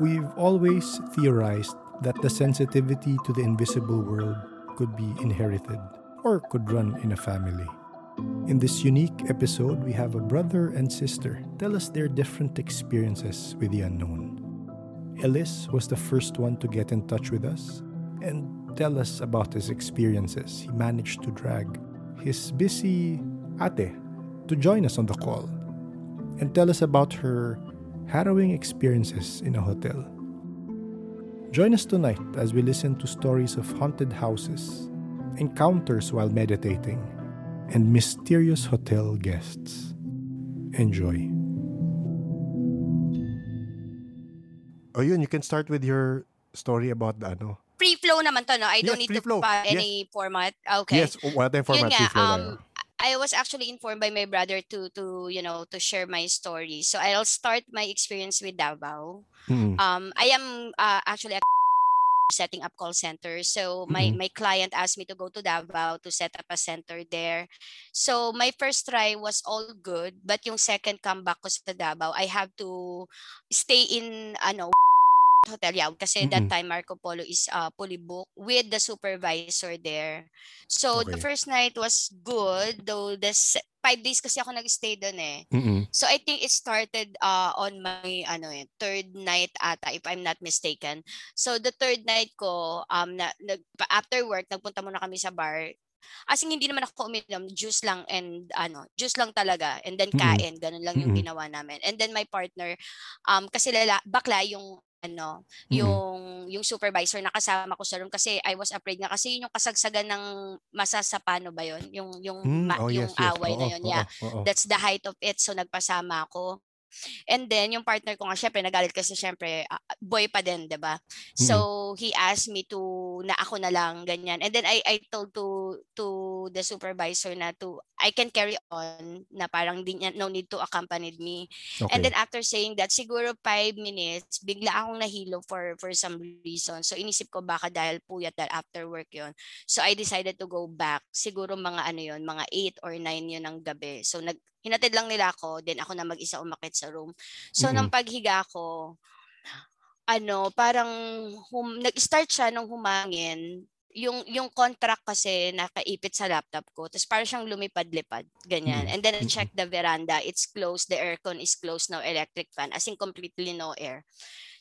We've always theorized that the sensitivity to the invisible world could be inherited or could run in a family. In this unique episode, we have a brother and sister tell us their different experiences with the unknown. Ellis was the first one to get in touch with us and tell us about his experiences. He managed to drag his busy ate to join us on the call and tell us about her harrowing experiences in a hotel. Join us tonight as we listen to stories of haunted houses, encounters while meditating, and mysterious hotel guests. Enjoy. Oh, yun, you can start with your story about the ano. Free flow naman to, no? I don't Yes, need free to flow. pa Yes. any format. Okay. Yes, what yung Yun format nga, free flow um, tayo. I was actually informed by my brother to to you know to share my story. So I'll start my experience with Davao. Mm. Um, I am uh, actually a setting up call center. So my Mhm. my client asked me to go to Davao to set up a center there. So my first try was all good, but yung second comeback ko sa Davao, I have to stay in ano hotel yeah kasi that Mm-mm. time Marco Polo is uh, fully booked with the supervisor there. So the Okay. first night was good though the se- five days kasi ako nag-stay doon eh. Mm-mm. So I think it started uh, on my ano eh, third night ata if I'm not mistaken. So the third night ko um na, nag, after work nagpunta muna kami sa bar. As in, hindi naman ako uminom, juice lang and ano, juice lang talaga and then Mm-mm. kain, ganun lang yung ginawa namin. And then my partner um kasi lala, bakla yung ano, Mm-mm. yung yung supervisor na kasama ko sa room kasi I was afraid nga kasi yun yung kasagsagan ng masasapano ba yun? Yung yung Mm, ma- oh, yung yes, yes. away Oo, na yun. Yeah oo, oo. that's the height of it. So nagpasama ako. And then yung partner ko nga syempre nagalit kasi syempre ah, boy pa din, 'di ba? So he asked me to na ako na lang ganyan. And then I I told to to the supervisor na to I can carry on na parang di no need to accompany me. Okay. And then after saying that, siguro five minutes, bigla akong nahilo for for some reason. So inisip ko baka dahil puyat dahil after work yon So I decided to go back. Siguro mga ano yon mga 8 or 9 yon ng gabi. So nag hinatid lang nila ako, then ako na mag-isa umakit sa room. So nang paghiga ko, ano, parang hum, nag-start siya nung humangin. Yung yung contract kasi nakaipit sa laptop ko. Tapos parang siyang lumipad-lipad, ganyan. Mm. And then I checked the veranda, it's closed, the aircon is closed, no electric fan, as in completely no air.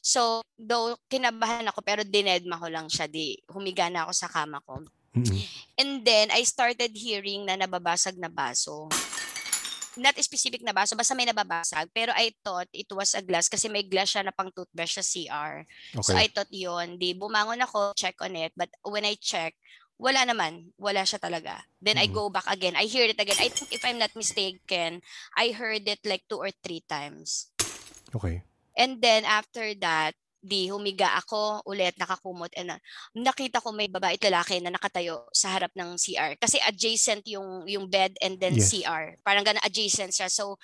So, though kinabahan ako pero dinedma ko lang siya, di humiga na ako sa kama ko. And then I started hearing na nababasag na baso. Not specific na baso, basta may nababasag. Pero I thought it was a glass kasi may glass siya na pang toothbrush sa CR. So Okay. I thought yun. Di bumangon ako, check on it. But when I check, wala naman. Wala siya talaga. Then I Mhm. go back again. I hear it again. I think if I'm not mistaken, I heard it like two or three times. Okay. And then after that, di humiga ako ulit nakakumot and uh, nakita ko may babae at lalaki na nakatayo sa harap ng CR kasi adjacent yung yung bed and then Yes. CR parang ganun adjacent siya so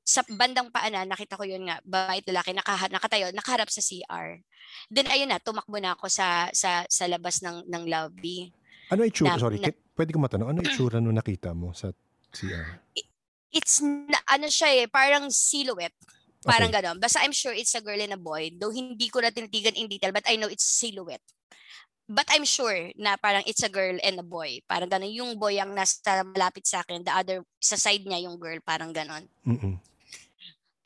sa bandang paanan nakita ko yun nga babae at lalaki naka, nakatayo nakaharap sa CR then ayun na tumakbo na ako sa sa sa labas ng ng lobby Ano itsura? Na- Sorry, na- pwede ko matanong. Ano itsura nung nakita mo sa CR? it's na, ano siya eh parang silhouette Parang Okay. gano'n. Basta I'm sure it's a girl and a boy. Though hindi ko na tinitigan in detail, but I know it's silhouette. But I'm sure na parang it's a girl and a boy. Parang gano'n. Yung boy ang nasa malapit sa akin, the other, sa side niya yung girl, parang gano'n. Mm-mm.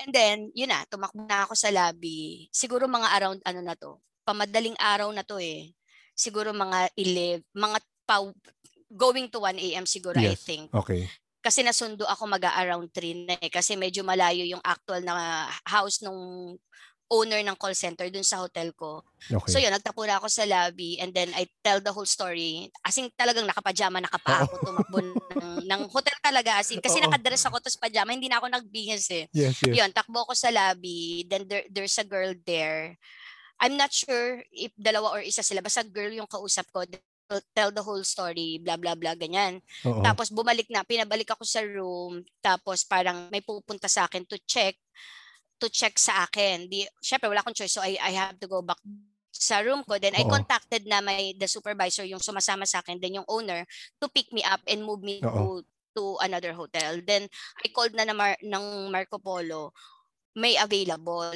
And then, yun na, tumakbo na ako sa lobby. Siguro mga around ano na to. Pamadaling araw na to eh. Siguro mga 11, mga pa, going to 1 a.m. siguro, I Yes. think Okay. Kasi nasundo ako mag-around 3 na eh, kasi medyo malayo yung actual na house nung owner ng call center dun sa hotel ko. Okay. So yun, nagtapo na ako sa lobby and then I tell the whole story. As in talagang nakapajama, nakapa ako, tumakbo ng, ng hotel talaga. As in, kasi Oo. nakadress ako tapos pajama, hindi na ako nagbihis eh. yes, yes. Yun, takbo ako sa lobby. Then there, there's a girl there. I'm not sure if dalawa or isa sila. Basta girl yung kausap ko. Tell the whole story, blah, blah, blah, ganyan. Oo. Tapos bumalik na, pinabalik ako sa room, tapos parang may pupunta sa akin to check, to check sa akin. Di, syempre wala akong choice, so I, I have to go back sa room ko. Then I Oo. contacted na my the supervisor, yung sumasama sa akin, then yung owner, to pick me up and move me Oo. to to another hotel. Then, I called na, na Mar- ng Marco Polo may available.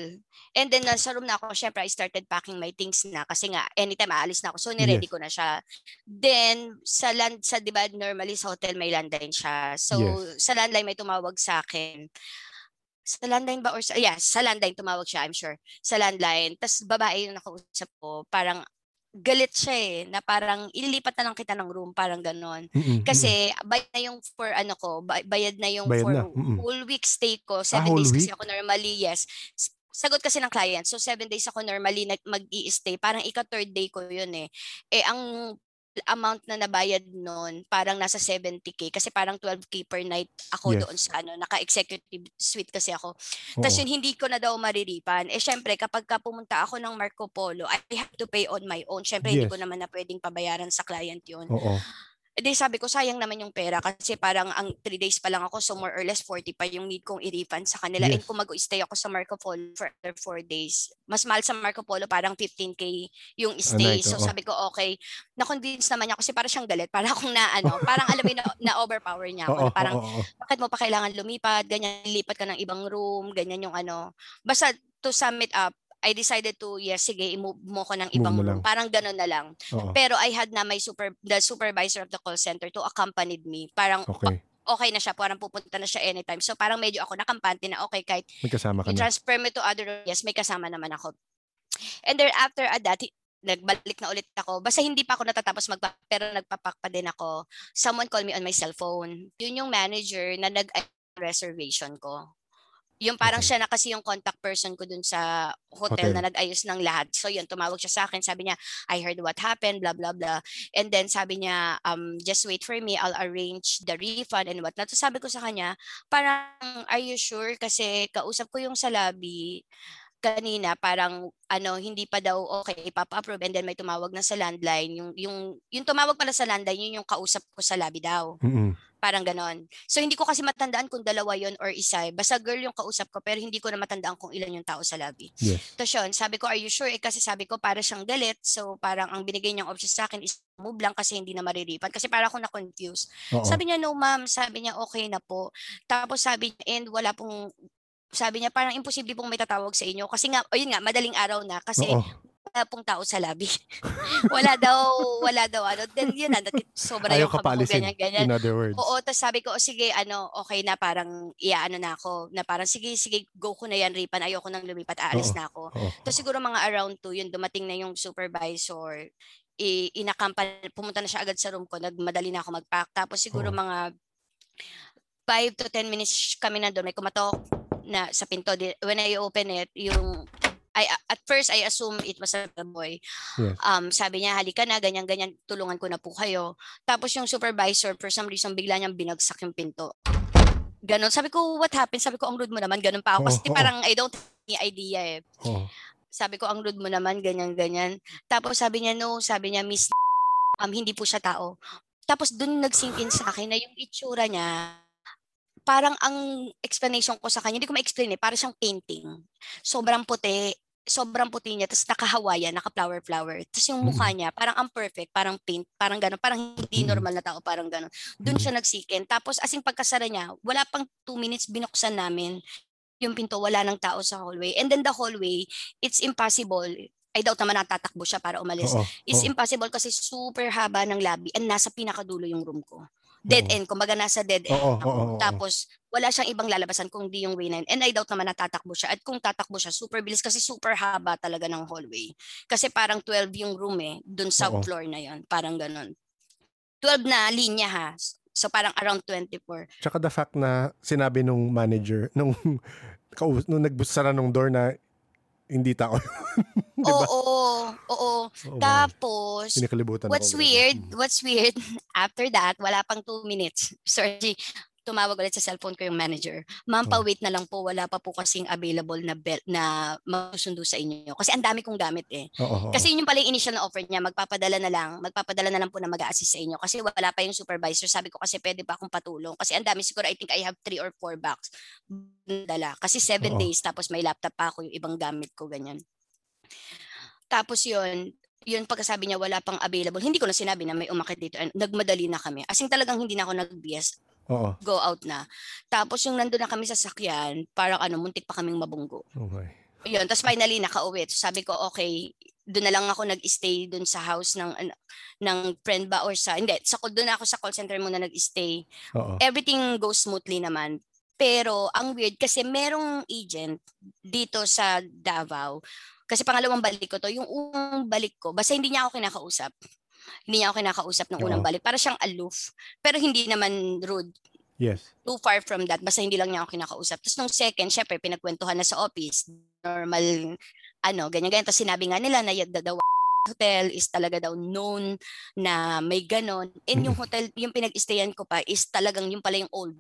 And then nasa room na ako, syempre I started packing my things na kasi nga anytime aalis na ako. So niready Yes. ko na siya. Then sa land sa 'di ba normally sa hotel may landline siya. So Yes. sa landline may tumawag sa akin. Sa landline ba or sa yeah, sa landline tumawag siya, I'm sure. Sa landline. Tapos babae yung nakausap ko, parang galit siya eh, na parang ililipat na lang kita ng room, parang ganon. Mm-mm, mm-mm. Kasi bayad na yung for ano ko, bay- bayad na yung Bayad for na, mm-mm. whole week stay ko. Seven whole days kasi week? ako normally, yes. Sagot kasi ng client. So seven days ako normally mag stay Parang ika third day ko yun eh. Eh ang amount na nabayad noon parang nasa 70k kasi parang 12k per night ako Yes. doon sa ano naka-executive suite kasi ako. Tapos yun hindi ko na daw mariripan. Eh syempre kapag ka pumunta ako ng Marco Polo, I have to pay on my own. Syempre hindi Yes. ko naman na pwedeng pabayaran sa client yun. Oo. Eh, di sabi ko, sayang naman yung pera kasi parang ang 3 days pa lang ako, so more or less 40 pa yung need kong i-refund sa kanila. And Yes. kung mag-stay ako sa Marco Polo for other 4 days, mas mahal sa Marco Polo, parang 15k yung stay. night, so oo. sabi ko, okay. Na-convince naman niya kasi para siyang galit. Para akong na, ano, parang alam mo, na, na-overpower niya ako. Oo, na parang, oo, oo. bakit mo pa kailangan lumipat, ganyan, lipat ka ng ibang room, ganyan yung ano. Basta to sum it up, I decided to, yes, sige, i-move mo ko ng ibang mo room. lang. Parang ganun na lang. Oo. Pero I had na my super the supervisor of the call center to accompanied me. Parang Okay. okay na siya, parang pupunta na siya anytime. So parang medyo ako nakampante na okay kahit May kasama ka na. i-transfer me to other yes, may kasama naman ako. And then after uh, that, nagbalik na ulit ako. Basta hindi pa ako natatapos magpa pero nagpapak pa din ako. Someone called me on my cellphone. Yun yung manager na nag reservation ko. Yung parang Okay. siya na kasi yung contact person ko dun sa hotel, Hotel. na nag-ayos ng lahat. So yun, tumawag siya sa akin. Sabi niya, I heard what happened, blah, blah, blah. And then sabi niya, um, just wait for me. I'll arrange the refund and whatnot. So sabi ko sa kanya, parang, are you sure? Kasi kausap ko yung sa lobby kanina parang ano hindi pa daw okay ipapa-approve and then may tumawag na sa landline yung yung yung tumawag pala sa landline yun yung kausap ko sa lobby daw Mm-mm. Parang ganon so hindi ko kasi matandaan kung dalawa yon or isa eh. basta girl yung kausap ko pero hindi ko na matandaan kung ilan yung tao sa lobby Yes. Tapos yun, sabi ko, are you sure? Eh, kasi sabi ko, para siyang galit. So, parang ang binigay niyang option sa akin is move lang kasi hindi na mariripan. Kasi para ako na-confuse. Oo. Sabi niya, no ma'am. Sabi niya, okay na po. Tapos sabi niya, and wala pong, sabi niya, parang imposible pong may tatawag sa inyo. Kasi nga, o yun nga, madaling araw na. Kasi Oo. Wala pong tao sa lobby. wala daw, wala daw. Ano. Then yun na, sobra Ayaw yung ka paalisin. ganyan, ganyan. In other words. Oo, tapos sabi ko, o sige, ano, okay na, parang, iaano na ako, na parang, sige, sige, go ko na yan, Ripan, ayoko nang lumipat, aalis Oo. na ako. Oo. Tapos siguro mga around 2, yun, dumating na yung supervisor, i inakampan, pumunta na siya agad sa room ko, nagmadali na ako mag-pack. Tapos siguro Oo. mga 5 to 10 minutes kami na doon, may kumatok na sa pinto. When I open it, yung I, at first, I assume it was a boy. Yes. Um, sabi niya, halika na, ganyan-ganyan, tulungan ko na po kayo. Tapos yung supervisor, for some reason, bigla niyang binagsak yung pinto. Ganon. Sabi ko, what happened? Sabi ko, ang rude mo naman. Ganon pa ako. Kasi oo. parang I don't have any idea eh. Oo. Sabi ko, ang rude mo naman, ganyan-ganyan. Tapos sabi niya, no, sabi niya, Miss, um, hindi po siya tao. Tapos dun nag-sink in sa akin na yung itsura niya, parang ang explanation ko sa kanya, hindi ko ma-explain eh, parang siyang painting. Sobrang puti, sobrang puti niya, tapos naka-Hawaiian, naka-flower-flower. Tapos yung mukha niya, parang ang perfect, parang paint, parang gano'n, parang hindi Mm. normal na tao, parang gano'n. Doon siya nagsikin. Tapos asing pagkasara niya, wala pang two minutes, binuksan namin yung pinto, wala ng tao sa hallway. And then the hallway, it's impossible. I doubt naman natatakbo siya para umalis. Oo. It's Oo. impossible kasi super haba ng lobby and nasa pinakadulo yung room ko. Dead end, kumbaga nasa dead end Oo, ako. oo, oo. Tapos wala siyang ibang lalabasan kung di yung way 9. And I doubt naman natatakbo siya. At kung tatakbo siya, super bilis kasi super haba talaga ng hallway. Kasi parang 12 yung room eh, dun sa Oo. floor na yon Parang ganun. 12 na linya ha. So parang around 24. Tsaka the fact na sinabi nung manager, nung, nung nagbusara nung door na hindi tao. Di ba? Oo, oo. Oh my. Tapos, Kinikalibutan What's weird, Mm. what's weird, after that, wala pang two minutes. Sorry, tumawag ulit sa cellphone ko yung manager. Ma'am, Oh. pa-wait na lang po. Wala pa po kasing available na belt na masusundo sa inyo. Kasi ang dami kong gamit eh. Oo, oo. Kasi yun yung pala yung initial na offer niya. Magpapadala na lang. Magpapadala na lang po na mag-assist sa inyo. Kasi wala pa yung supervisor. Sabi ko kasi pwede pa akong patulong. Kasi ang dami siguro, I think I have three or four bags. Dala. Kasi seven Oo. days. Tapos may laptop pa ako yung ibang gamit ko. Ganyan. Tapos yun, yun pagkasabi niya wala pang available. Hindi ko na sinabi na may umakit dito. And Nagmadali na kami. As in talagang hindi na ako nag-BS. Oo. go out na. Tapos yung nandun na kami sa sakyan, parang ano, muntik pa kaming mabunggo. Okay. Yun, tapos finally nakauwi. So sabi ko, okay, doon na lang ako nag-stay doon sa house ng ano, ng friend ba or sa hindi sa doon ako sa call center muna nag-stay Oo. everything goes smoothly naman pero ang weird kasi merong agent dito sa Davao kasi pangalawang balik ko to yung unang balik ko basta hindi niya ako kinakausap hindi niya ako kinakausap ng unang balik para siyang aloof pero hindi naman rude Yes. too far from that. Basta hindi lang niya ako kinakausap. Tapos nung second, syempre, pinagkwentuhan na sa office. Normal, ano, ganyan-ganyan. Tapos sinabi nga nila na the hotel is talaga daw known na may ganon. And yung hotel, yung pinag-stayan ko pa is talagang yung pala yung old.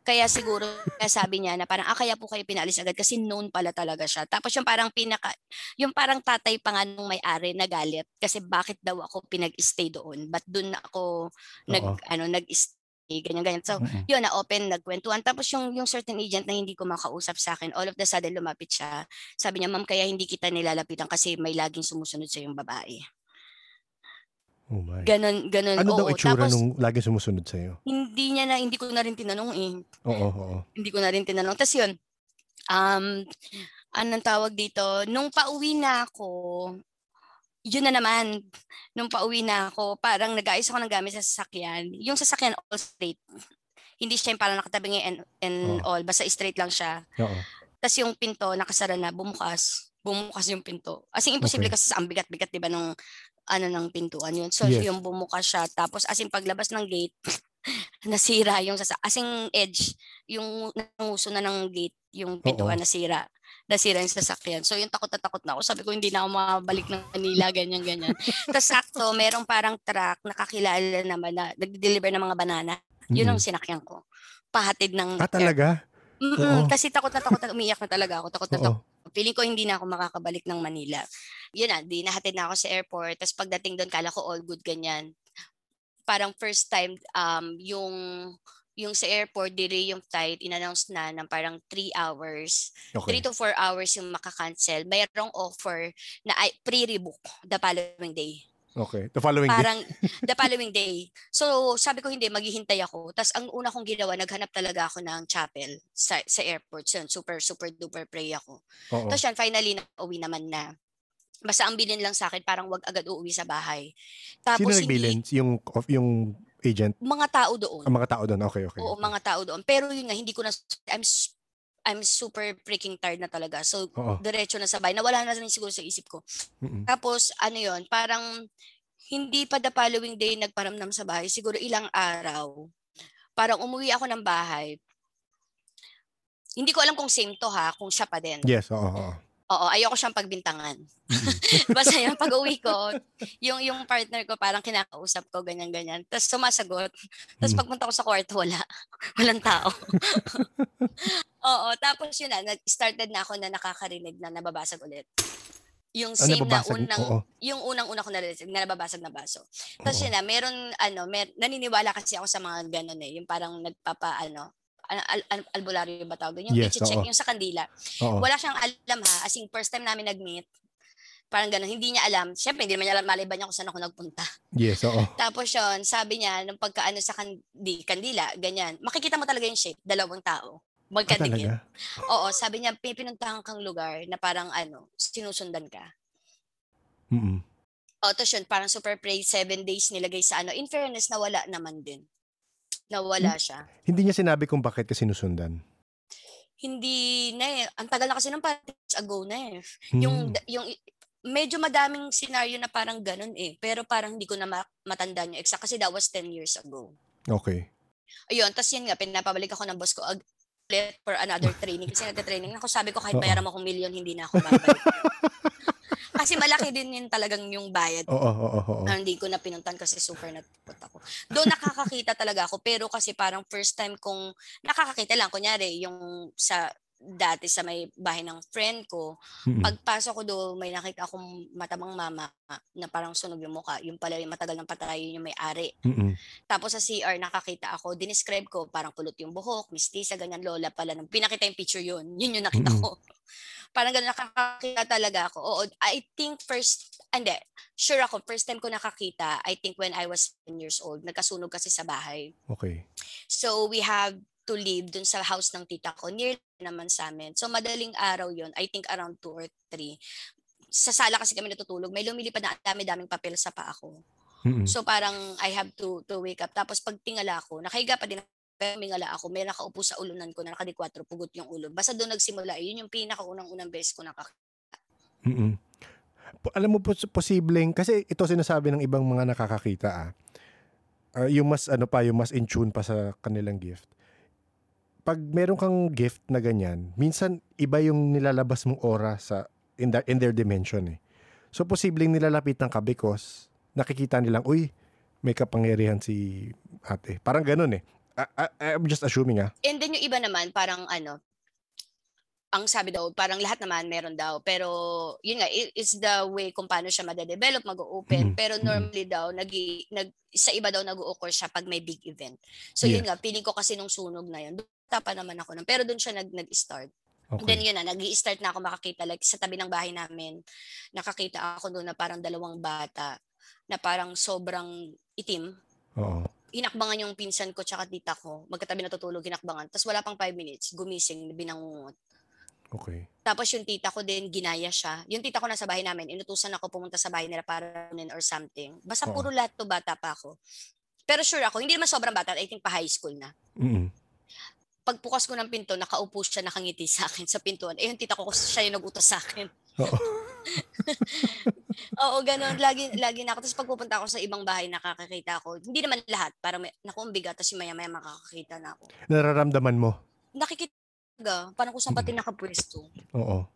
Kaya siguro, kaya sabi niya na parang, ah, kaya po kayo pinaalis agad kasi known pala talaga siya. Tapos yung parang pinaka, yung parang tatay pa nga nung may-ari nagalit kasi bakit daw ako pinag-stay doon. But doon ako nag, Oo. ano, nag-stay, ganyan-ganyan. So, Mm-mm. yun na open nagkwentuhan tapos yung yung certain agent na hindi ko makausap sa akin all of the sudden lumapit siya sabi niya ma'am kaya hindi kita nilalapitan kasi may laging sumusunod sa yung babae Oh my. ganon ganon Ano daw oo itsura tapos nung laging sumusunod sa'yo? hindi niya na hindi ko na rin tinanong eh Oo, oo. hindi ko na rin tinanong tapos yun um anong tawag dito nung pauwi na ako yun na naman nung pauwi na ako parang nag-ayos ako ng gamit sa sasakyan yung sasakyan all straight hindi siya yung parang nakatabingi and, and Oh. all basta straight lang siya Oo. Tapos yung pinto, nakasara na, bumukas. Bumukas yung pinto. As in, imposible Okay. kasi sa ang bigat-bigat, di ba, ng, ano, ng pintuan yun. So, Yes. yung bumukas siya. Tapos, as in, paglabas ng gate, nasira yung sasa. As in, edge, yung nanguso na ng gate, yung pintuan Oo. nasira. Nasira yung sasakyan. So, yung takot na takot na ako. Sabi ko, hindi na ako makabalik ng Manila, ganyan, ganyan. Tapos, sakto, merong parang truck, nakakilala naman na nag-deliver ng mga banana. Yun ang Mm-mm. sinakyan ko. Pahatid ng Ah, talaga? Oo. Mm-mm, kasi takot na takot na umiyak na talaga ako. Takot na Oo. takot. Feeling ko hindi na ako makakabalik ng Manila. Yun na, di nahatid na ako sa airport. Tapos pagdating doon, kala ko all good ganyan. Parang first time, um, yung yung sa airport, delay yung flight, in-announce na ng parang 3 hours. 3 Okay. to 4 hours yung makakancel. Mayroong offer na pre-rebook the following day. Okay. The following day. Parang the following day. So, sabi ko hindi, maghihintay ako. Tapos ang una kong ginawa, naghanap talaga ako ng chapel sa, sa airport. So, yun, super, super duper pray ako. Oo. Tapos yan, finally, na-uwi naman na. Basta ang bilin lang sa akin, parang wag agad uuwi sa bahay. Tapos Sino hindi, nagbilin? Yung, yung agent? mga tao doon. Ang mga tao doon. Okay, okay. Oo, okay. mga tao doon. Pero yun nga, hindi ko na, I'm, I'm super freaking tired na talaga. So, Oo. diretso na sa bahay. Nawala na rin siguro sa isip ko. Mm-mm. Tapos, ano yon parang hindi pa the following day nagparamdam sa bahay. Siguro ilang araw. Parang umuwi ako ng bahay. Hindi ko alam kung same to ha, kung siya pa din. Yes, oo, oo. Oo, ayoko siyang pagbintangan. Basta yung pag-uwi ko, yung, yung partner ko parang kinakausap ko, ganyan-ganyan. Tapos sumasagot. Tapos Mm. pagpunta ko sa kwarto, wala. Walang tao. Oo, tapos yun na, nag-started na ako na nakakarinig na nababasag ulit. Yung Ah, same na nababasag. unang, Oo. yung unang-una ko narinig na nababasag na baso. Tapos Oo. yun na, meron, ano, mer- naniniwala kasi ako sa mga ganun eh. Yung parang nagpapa, ano, al- al- al- albularyo ba tawag doon? Yung Yes, i-check, oo. yung sa kandila. Oo. Wala siyang alam ha. As in, first time namin nag-meet. Parang ganun. Hindi niya alam. Siyempre, hindi naman niya alam malay ba niya kung saan ako nagpunta. Yes, oo. Tapos yun, sabi niya, nung pagkaano sa kandi, kandila, ganyan. Makikita mo talaga yung shape, dalawang tao. Ah, Magkadikit. talaga? Oo, sabi niya, pinuntahan kang lugar na parang ano, sinusundan ka. Mm-mm. O, tapos yun, parang super pray, seven days nilagay sa ano. In fairness, nawala naman din. Nawala siya. Hindi niya sinabi kung bakit ka sinusundan. Hindi na eh. Ang tagal na kasi nung parang ago na eh. Yung, Hmm. yung, medyo madaming scenario na parang ganun eh. Pero parang hindi ko na ma- matandaan yung exact kasi that was 10 years ago. Okay. Ayun, tapos yun nga, pinapabalik ako ng boss ko ag- ulit for another training. Kasi nagka-training ako, sabi ko kahit bayaran mo akong million, hindi na ako babalik. kasi malaki din yun talagang yung bayad. Oo, oo, oo. na hindi ko na pinuntan kasi super natakot ako. Doon nakakakita talaga ako pero kasi parang first time kong nakakakita lang kunyari yung sa dati sa may bahay ng friend ko. Mm-mm. Pagpasok ko doon, may nakita akong matamang mama na parang sunog yung mukha. Yung pala yung matagal ng patay, yun yung may-ari. Mm-mm. Tapos sa CR, nakakita ako, dinescribe ko, parang kulot yung buhok, mistisa, ganyan, lola pala. Nung pinakita yung picture yun, yun yung nakita Mm-mm. ko. parang ganun, nakakakita talaga ako. Oo, I think first, hindi, sure ako, first time ko nakakita, I think when I was 10 years old, nagkasunog kasi sa bahay. Okay. So we have to live dun sa house ng tita ko, near naman sa amin. So madaling araw yon I think around 2 or 3. Sa sala kasi kami natutulog, may lumilipad na dami-daming papel sa paa ko. Mm-mm. So parang I have to to wake up. Tapos pag tingala ako, nakahiga pa din pero mingala ako, may nakaupo sa ulunan ko na nakadikwatro, pugot yung ulo. Basta doon nagsimula, yun yung pinakaunang-unang beses ko nakakita. Mm-mm. Alam mo po posibleng kasi ito sinasabi ng ibang mga nakakakita ah. Ah, yung mas ano pa, yung mas in tune pa sa kanilang gift. Pag meron kang gift na ganyan, minsan iba yung nilalabas mong aura sa in, the- in their dimension eh. So posibleng nilalapitan ka because nakikita nilang, uy, may kapangyarihan si ate. Parang ganun eh. I- I- I'm just assuming ah. And then yung iba naman, parang ano, ang sabi daw, parang lahat naman meron daw. Pero, yun nga, it- it's the way kung paano siya madedevelop, mag-open. Mhm. Pero Mhm. normally daw, nag, nag, sa iba daw nag-o-occur siya pag may big event. So yun Yes. nga, feeling ko kasi nung sunog na yun, pa naman ako nun. Pero doon siya nag, nag-start. Okay. Then yun na, nag-i-start na ako makakita. Like sa tabi ng bahay namin, nakakita ako doon na parang dalawang bata na parang sobrang itim. Oo. Inakbangan yung pinsan ko tsaka tita ko. Magkatabi natutulog, inakbangan. Tapos wala pang 5 minutes, gumising, binangungot. Okay. Tapos yung tita ko din, ginaya siya. Yung tita ko nasa bahay namin, inutusan ako pumunta sa bahay nila para or something. Basta Oo. puro lahat to bata pa ako. Pero sure ako, hindi naman sobrang bata. I think pa high school na. Mm-mm. Pagpukas ko ng pinto, nakaupo siya, nakangiti sa akin sa pintuan. Eh, yung tita ko, siya yung nag-utos sa akin. Oo. Oo, ganun. Lagi, lagi na ako. Tapos pagpupunta ako sa ibang bahay, nakakakita ako. Hindi naman lahat. Para may, naku, ang bigat. Tapos maya-maya makakakita na ako. Nararamdaman mo. Nakikita ka, parang kung saan pati nakapwesto. Oo.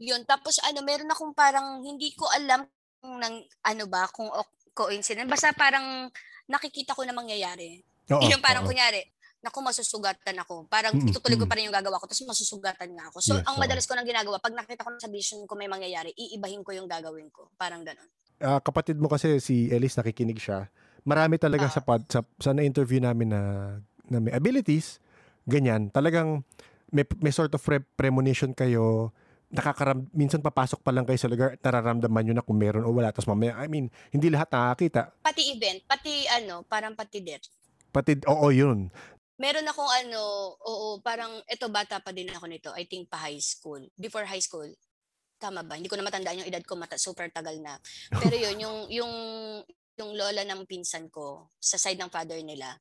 Yun. Tapos ano, meron akong parang hindi ko alam kung nang, ano ba, kung coincidence. Basta parang nakikita ko na mangyayari. Oo. yung parang oo. kunyari, naku, masusugatan ako. Parang Mm, itutuloy ko mm. pa rin yung gagawa ko, tapos masusugatan nga ako. So, Yes, ang madalas ko nang ginagawa, pag nakita ko na sa vision ko may mangyayari, iibahin ko yung gagawin ko. Parang ganun. Ah, kapatid mo kasi si Elise nakikinig siya. Marami talaga Ah. sa pod, sa, sa na-interview namin na, na may abilities, ganyan. Talagang may, may sort of pre- premonition kayo. Nakakaram, minsan papasok pa lang kayo sa lugar, nararamdaman nyo na kung meron o wala. Tapos mamaya, I mean, hindi lahat nakakita. Pati event, pati ano, parang pati death. Pati, oo, yun. Meron akong ano, oo, parang ito bata pa din ako nito. I think pa high school. Before high school. Tama ba? Hindi ko na matandaan yung edad ko, mata, super tagal na. Pero yun, yung, yung, yung lola ng pinsan ko, sa side ng father nila,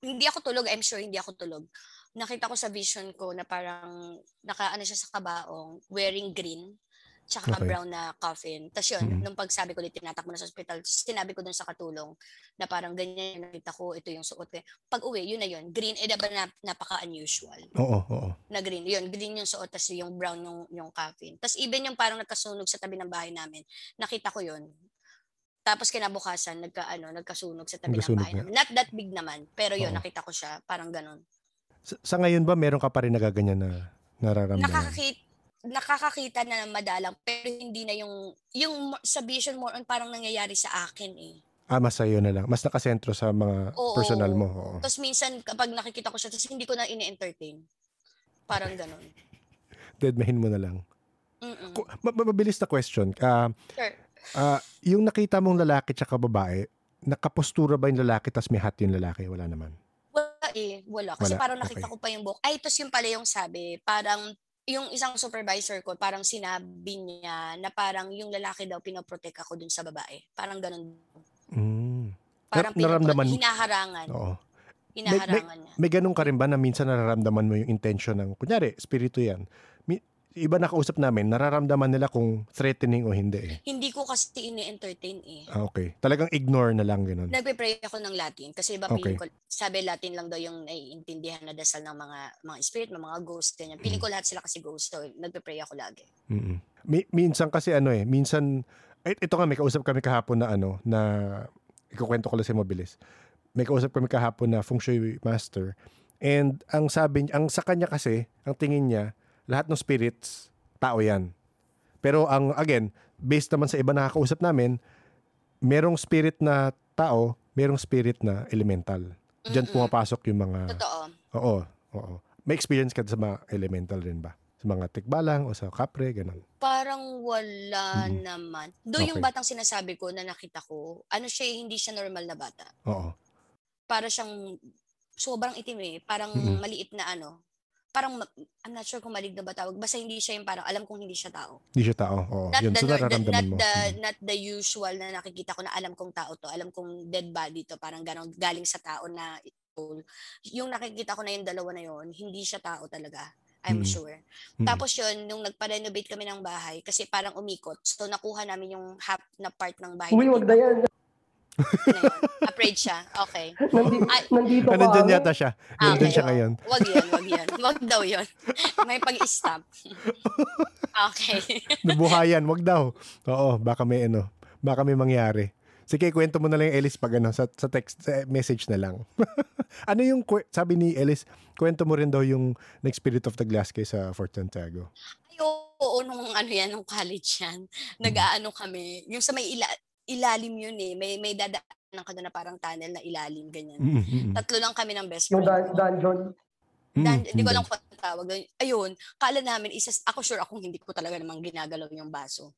hindi ako tulog, I'm sure hindi ako tulog. Nakita ko sa vision ko na parang nakaano siya sa kabaong, wearing green, tsaka Okay. brown na coffin. Tapos yun, Mhm. nung pagsabi ko tinatakbo na sa hospital, sinabi ko dun sa katulong na parang ganyan yung nakita ko, ito yung suot ko. Pag uwi, yun na yun. Green, eh diba na, napaka-unusual Oo, oo. na green. Yun, green yung suot, tapos yung brown yung, yung coffin. Tapos even yung parang nagkasunog sa tabi ng bahay namin, nakita ko yun. Tapos kinabukasan, nagka, ano, nagkasunog sa tabi Nagkasunog ng bahay namin. Not that big naman, pero yun, Oo. nakita ko siya, parang ganun. Sa, sa ngayon ba, meron ka pa rin nagaganyan na nararamdaman? Nakakakita, nakakakita na madalang, pero hindi na yung, yung sa vision more on parang nangyayari sa akin eh. Ah, mas sa'yo na lang. Mas nakasentro sa mga Oo. personal mo. Oo. Tapos minsan, kapag nakikita ko siya, tapos hindi ko na ini-entertain. Parang ganun. Deadmahin mo na lang. Mm-mm. Mabilis na question. Ah, Sure. ah, yung nakita mong lalaki tsaka babae, nakapostura ba yung lalaki tas may hat yung lalaki? Wala naman. Wala eh, wala. Kasi Wala, parang nakita okay. ko pa yung buhok. Ay, tapos yung pala yung sabi, parang yung isang supervisor ko, parang sinabi niya na parang yung lalaki daw pinoprotect ako dun sa babae. Parang ganun. Mm. Parang Nar- nararamdaman hinaharangan. Oo. Hinaharangan niya. May ganun ka rin ba na minsan nararamdaman mo yung intention ng, kunyari, spirito yan. Iba nakausap namin, nararamdaman nila kung threatening o hindi eh. Hindi ko kasi ini-entertain eh. Ah, okay. Talagang ignore na lang ganun. Nagpe-pray ako ng Latin kasi iba Okay. ko, sabi Latin lang daw yung naiintindihan na dasal ng mga mga spirit, ng mga ghost, ganyan. Feeling ko lahat sila kasi ghost, so nagpe-pray ako lagi. Mm-mm. Mi- minsan kasi ano eh, minsan, ito nga, may kausap kami kahapon na ano, na, ikukwento ko lang sa mabilis. May kausap kami kahapon na feng shui master. And ang sabi ang sa kanya kasi, ang tingin niya, lahat ng spirits, tao yan. Pero ang, again, based naman sa iba nakakausap namin, merong spirit na tao, merong spirit na elemental. Diyan Mm-mm. pumapasok yung mga, Totoo. oo, oo. May experience ka sa mga elemental rin ba? Sa mga tikbalang o sa kapre, ganun. Parang wala Mm. naman. Do yung Okay. batang sinasabi ko na nakita ko, ano siya, eh, hindi siya normal na bata. Oo. Para siyang sobrang itim eh. Parang Mm-mm. maliit na ano. Parang, I'm not sure kung maligna ba tawag. Basta hindi siya yung parang, alam kong hindi siya tao. Hindi siya tao. Oo. Not Yun, the, so nararamdaman not mo. the, Mm. not the usual na nakikita ko na alam kong tao to. Alam kong dead body to. Parang ganon, galing sa tao na soul. Yung nakikita ko na yung dalawa na yon hindi siya tao talaga. I'm Mm. sure. Mm. Tapos yun, nung nagpa-renovate kami ng bahay, kasi parang umikot. So, nakuha namin yung half na part ng bahay. Uy, wag na yan. Na yun. Afraid siya. Okay. Nandito, Ay. nandito nandyan kami. yata siya. Ah, Nandyan okay. siya ngayon. Wag yun, wag yun. Wag daw yun. May pag-stop. okay. Nabuhayan, wag daw. Oo, baka may ano, baka may mangyari. Sige, kwento mo na lang yung Ellis pag ano, sa, sa text, sa message na lang. ano yung, sabi ni Ellis, kwento mo rin daw yung Next Spirit of the Glass kay sa Fort Santiago. Ay, oo, nung ano yan, nung college yan. Nag-aano kami. Yung sa may ila- ilalim yun eh. May, may dadaanan ka doon na parang tunnel na ilalim, ganyan. Mm, mm, mm. Tatlo lang kami ng best Yung friend. dun- ko. dungeon. Mm, Dan, hindi ko mm. alam kung ano tawag. Ayun, kala namin, isas, ako sure akong hindi ko talaga namang ginagalaw yung baso.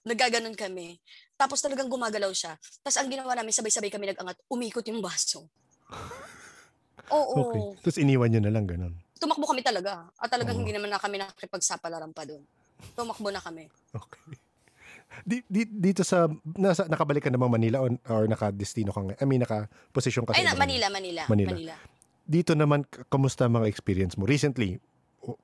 Nagaganon kami. Tapos talagang gumagalaw siya. Tapos ang ginawa namin, sabay-sabay kami nag-angat, umikot yung baso. Oo. Okay. Tapos iniwan nyo na lang, ganun. Tumakbo kami talaga. At talagang Oo. hindi naman na kami nakipagsapalaran pa doon. Tumakbo na kami. Okay. Di, di, dito sa, nasa, nakabalik ka namang Manila or, or naka-destino ka ngayon? I mean, naka-posisyon ka sa Ay, na, Manila, Manila, Manila. Manila. Dito naman, kamusta mga experience mo? Recently,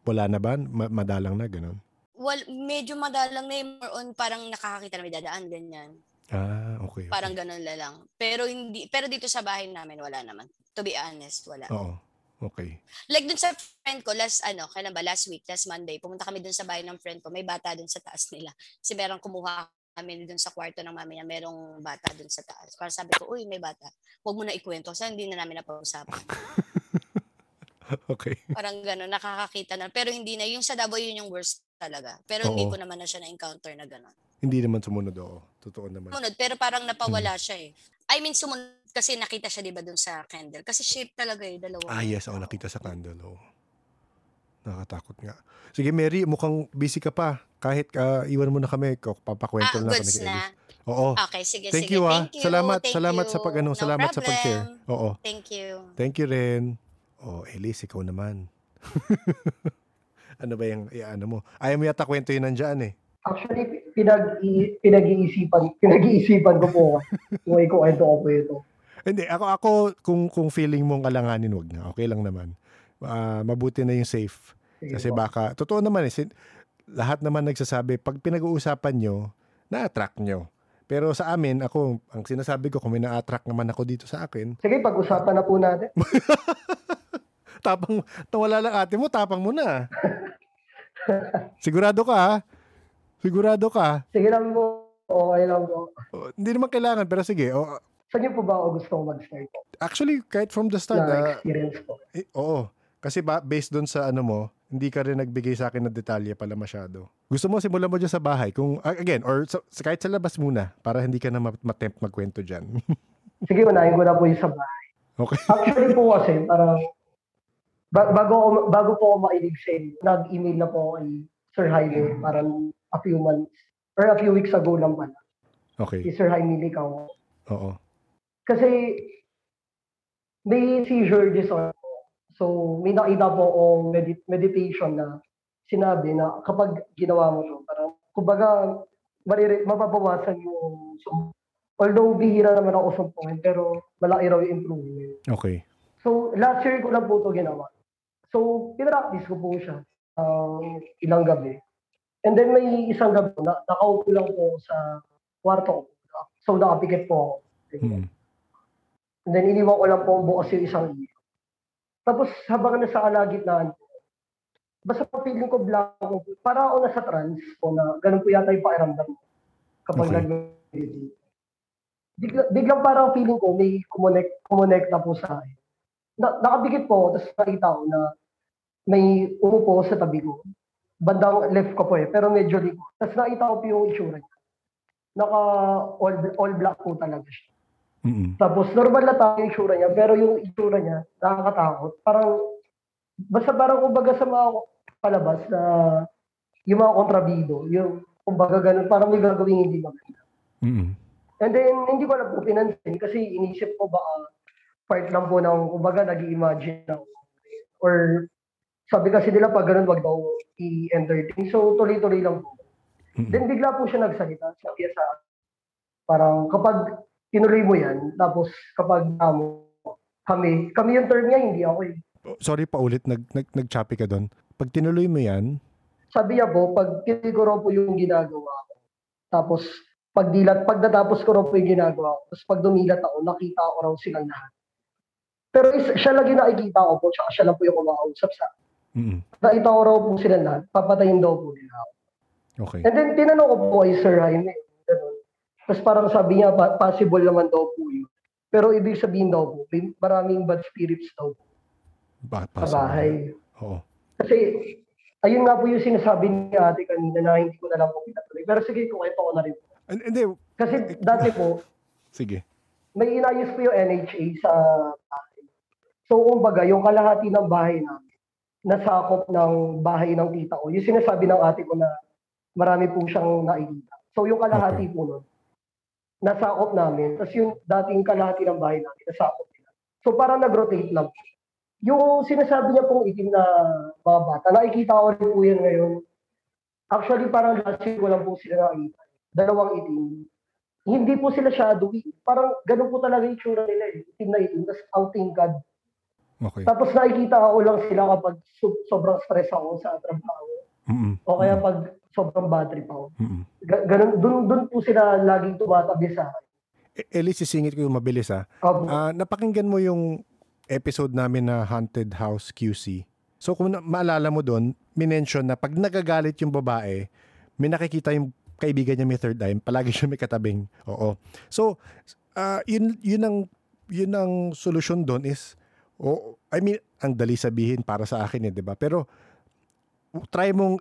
wala na ba? Ma- madalang na, ganun? Well, medyo madalang na yung more on parang nakakakita na may dadaan, ganyan. Ah, okay. okay. Parang ganun la lang. Pero hindi pero dito sa bahay namin wala naman. To be honest, wala. Oo. Okay. Like dun sa friend ko last ano, kailan ba last week, last Monday, pumunta kami dun sa bahay ng friend ko. May bata dun sa taas nila. Si merong kumuha kami dun sa kwarto ng mami niya, merong bata dun sa taas. Parang sabi ko, uy, may bata. Huwag mo na ikwento. Kasi hindi na namin napag-usapan. Okay. Parang gano'n, nakakakita na. Pero hindi na. Yung sa Davao, yun yung worst talaga. Pero hindi Oo. ko naman na siya na-encounter na gano'n. Hindi naman sumunod, oo. Totoo naman. Sumunod, pero parang napawala siya eh. I mean, sumunod kasi nakita siya 'di ba dun sa candle. Kasi shape talaga eh, dalawa. Ah, yes. Oo, nakita sa candle. Oo. Nakakatakot nga. Sige, Mary, mukhang busy ka pa. Kahit ah, iwan mo na kami, ko- papakwento Ah, na goods kay na. Ellis. Oo. Okay, sige, Thank sige. you, ah. Thank you. Salamat, Thank salamat you. sa pag ano, No salamat sa pag-share. problem. Oo. Thank you. Thank you rin. Oh, Elise, ikaw naman. ano ba yung ano mo? Ayaw mo yata kwento yun nandyan eh. Actually, pinag pinag-iisipan, pinag-iisipan ko po kung ikukwento ko po ito. Hindi, ako, ako kung, kung feeling mong alanganin, wag na. Okay lang naman. Ah, mabuti na yung safe. Kasi baka, totoo naman eh, sin- lahat naman nagsasabi, pag pinag-uusapan nyo, na-attract nyo. Pero sa amin, ako, ang sinasabi ko, kung may na-attract naman ako dito sa akin, Sige, pag-usapan na po natin. tapang, nawala lang ate mo, tapang mo na. Sigurado ka ha? Sigurado ka? Sige lang po. Okay lang po. Oh, hindi naman kailangan, pero sige. Oh, Saan niyo po ba ako gusto mag-start po? actually, kahit from the start, Na ah, experience po. eh, oo. Kasi ba, based doon sa ano mo, hindi ka rin nagbigay sa akin ng detalye pala masyado. Gusto mo, simulan mo dyan sa bahay. Kung, again, or sa, kahit sa labas muna, para hindi ka na ma- matempt magkwento dyan. Sige, unahin ko na po yung sa bahay. okay. Actually po kasi, parang ba- bago, bago po ako makinig sa inyo, nag-email na po ako kay Sir Jaime parang a few months or a few weeks ago lang pala. Okay. Si Sir Jaime Licao. Oo. Kasi may seizure disorder. So, may nakita po akong medit- meditation na sinabi na kapag ginawa mo to, parang, kumbaga, marire- mapapawasan yung sum- Although, bihira naman ako sumpuin, pero malaki raw yung improvement. Okay. So, last year ko lang po ito ginawa. So, pinractice ko po siya um, ilang gabi. And then may isang gabi, na, nakaupo lang po sa kwarto ko. So, nakapikit po ako. Mm. And then, iniwan ko lang po bukas yung isang ilaw. Tapos, habang nasa kalagitnaan basta pa feeling ko blanco, po. para ako nasa trance po na ganun po yata yung pakiramdam kapag Okay. nag-meditate. Bigla, biglang parang feeling ko may kumonek, kumonekta po sa akin. na, nakabigit po, tapos nakita ko na may umupo sa tabi ko. Bandang left ko po eh, pero medyo likod. Tapos nakita ko po yung itsura niya. Naka all, all black po talaga siya. Mm-mm. Tapos normal na tao yung itsura niya, pero yung itsura niya, nakakatakot. Parang, basta parang kumbaga sa mga palabas na yung mga kontrabido, yung kumbaga ganun, parang may gagawin hindi maganda. Mm-mm. And then, hindi ko na po pinansin kasi inisip ko baka part lang po ng, kumbaga, nag imagine ako. Or, sabi kasi nila pag ganun, wag daw i-entertain. So, tuloy-tuloy lang po. Mm-mm. Then, bigla po siya nagsalita. Sabi sa parang kapag tinuloy mo yan, tapos kapag amo, kami, kami yung term niya, hindi ako eh. Sorry pa ulit, nag, nag, nag-choppy ka doon. Pag tinuloy mo yan, Sabi niya po, pag raw po yung ginagawa ko, tapos pag dilat, pag natapos ko raw po yung ginagawa ko, tapos pag dumilat ako, nakita ko raw silang lahat. Pero is, siya yung nakikita ko po, tsaka siya lang po yung kumakausap sa akin. mm Nakita ko raw po silang lahat, papatayin daw po nila ako. okay. And then, tinanong ko po kay Sir Jaime. Tapos parang sabi niya, possible naman daw po yun. Pero ibig sabihin daw po, may maraming bad spirits daw po Ba- sa bahay. Oo. Kasi, ayun nga po yung sinasabi ni ate kanina na hindi ko na lang po pinatuloy. Pero sige, kung ito ko na rin. And- Hindi, Kasi dati po, sige. may inayos po yung NHA sa bahay. So, kumbaga, yung kalahati ng bahay namin, nasakop ng bahay ng tita ko. Yung sinasabi ng ate ko na marami po siyang nakikita. So, yung kalahati po nun, nasakop namin. Tapos yung dating kalahati ng bahay namin, nasakop nila. So, parang nag-rotate lang. Yung sinasabi niya pong itim na mga bata, nakikita ko rin po yan ngayon. Actually, parang last year ko lang po sila nakikita. Dalawang itim hindi po sila shadowy. Parang ganun po talaga yung tsura nila eh. Itim na itim, tapos ang tingkad. Okay. Tapos nakikita ko lang sila kapag so- sobrang stress ako sa trabaho. Mm-mm. O kaya pag sobrang bad trip ako. Mm-mm. Ga- ganun, dun, dun po sila laging tumatabi sa akin. E- Ellie, sisingit ko yung mabilis ha. Opo. Ah, napakinggan mo yung episode namin na Haunted House QC. So kung na- maalala mo doon, minention na pag nagagalit yung babae, may nakikita yung kaibigan niya may third eye, palagi siya may katabing. Oo. So, ah, yun, yun ang yun ang solusyon doon is oh, I mean, ang dali sabihin para sa akin eh, 'di ba? Pero try mong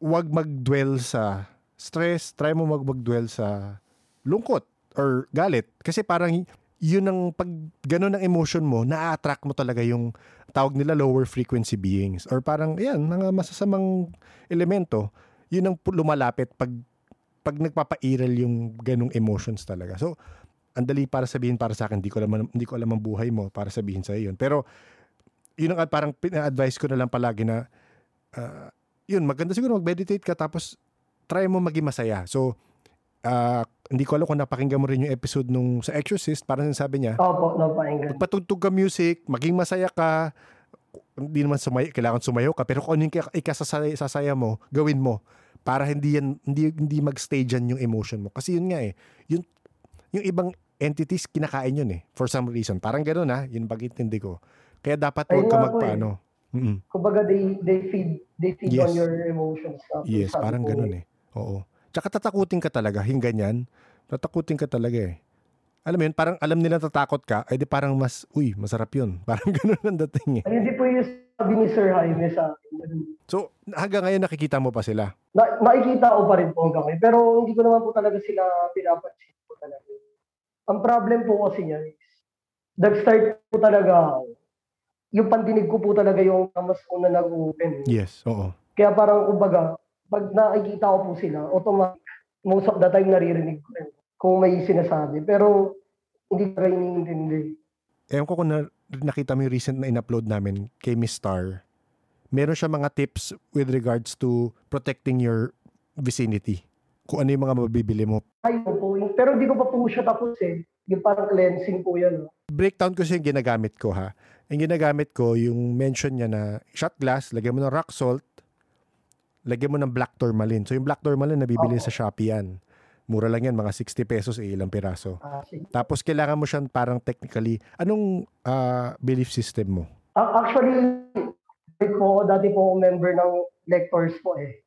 wag mag-dwell sa stress, try mo mag mag-dwell sa lungkot or galit kasi parang yun ang pag ganun ang emotion mo, na-attract mo talaga yung tawag nila lower frequency beings or parang yan, mga masasamang elemento, yun ang lumalapit pag pag nagpapairal yung ganung emotions talaga. So, ang dali para sabihin para sa akin, hindi ko alam hindi ko alam ang buhay mo para sabihin sa yun. Pero yun ang parang pina-advise ko na lang palagi na ah, yun, maganda siguro mag-meditate ka tapos try mo maging masaya. So, ah, hindi ko alam kung napakinggan mo rin yung episode nung sa Exorcist, parang sabi niya, Opo, napakinggan. patugtog ka music, maging masaya ka, hindi naman sumay, kailangan sumayaw ka, pero kung ano yung ika- ikasasaya sasaya mo, gawin mo para hindi yan hindi hindi mag-stage yan yung emotion mo. Kasi yun nga eh, yung yung ibang entities kinakain yun eh for some reason. Parang gano'n ha, yun pag-intindi ko. Kaya dapat huwag ka nga po Mm-mm. Kumbaga, they, they feed, they feed Yes. on your emotions. Tapos Yes, parang ko, gano'n eh. Oo. Tsaka tatakutin ka talaga, yung ganyan. Tatakutin ka talaga eh. Alam mo yun, parang alam nila tatakot ka, ay di parang mas, uy, masarap yun. Parang gano'n ang dating eh. Ay, hindi po yung sabi ni Sir Jaime sa akin. So, hanggang ngayon nakikita mo pa sila. Na, nakikita ko pa rin po hanggang ngayon. Pero hindi ko naman po talaga sila pinapansin po talaga. Ang problem po kasi niya is, nag-start po talaga ako. Yung pandinig ko po talaga yung mas una nag-open. Yes, oo. Kaya parang kumbaga, pag nakikita ko po sila, automatic, most of the time naririnig ko rin kung may sinasabi. Pero hindi ko rin iniintindi. Ewan ko kung na, nakita mo yung recent na in-upload namin kay Miss Star. Meron siya mga tips with regards to protecting your vicinity. Kung ano yung mga mabibili mo. Ay, po. Pero hindi ko pa po siya tapos eh. Yung parang cleansing po yan. Breakdown ko siya yung ginagamit ko ha. Yung ginagamit ko, yung mention niya na shot glass, lagyan mo ng rock salt, lagyan mo ng black tourmaline. So yung black tourmaline, nabibili Oo. sa Shopee yan. Mura lang yan, mga 60 pesos, eh, ilang piraso. Sige. Tapos kailangan mo siyang parang technically, anong ah, belief system mo? Ah, Actually, po, dati po ako member ng lectors po eh.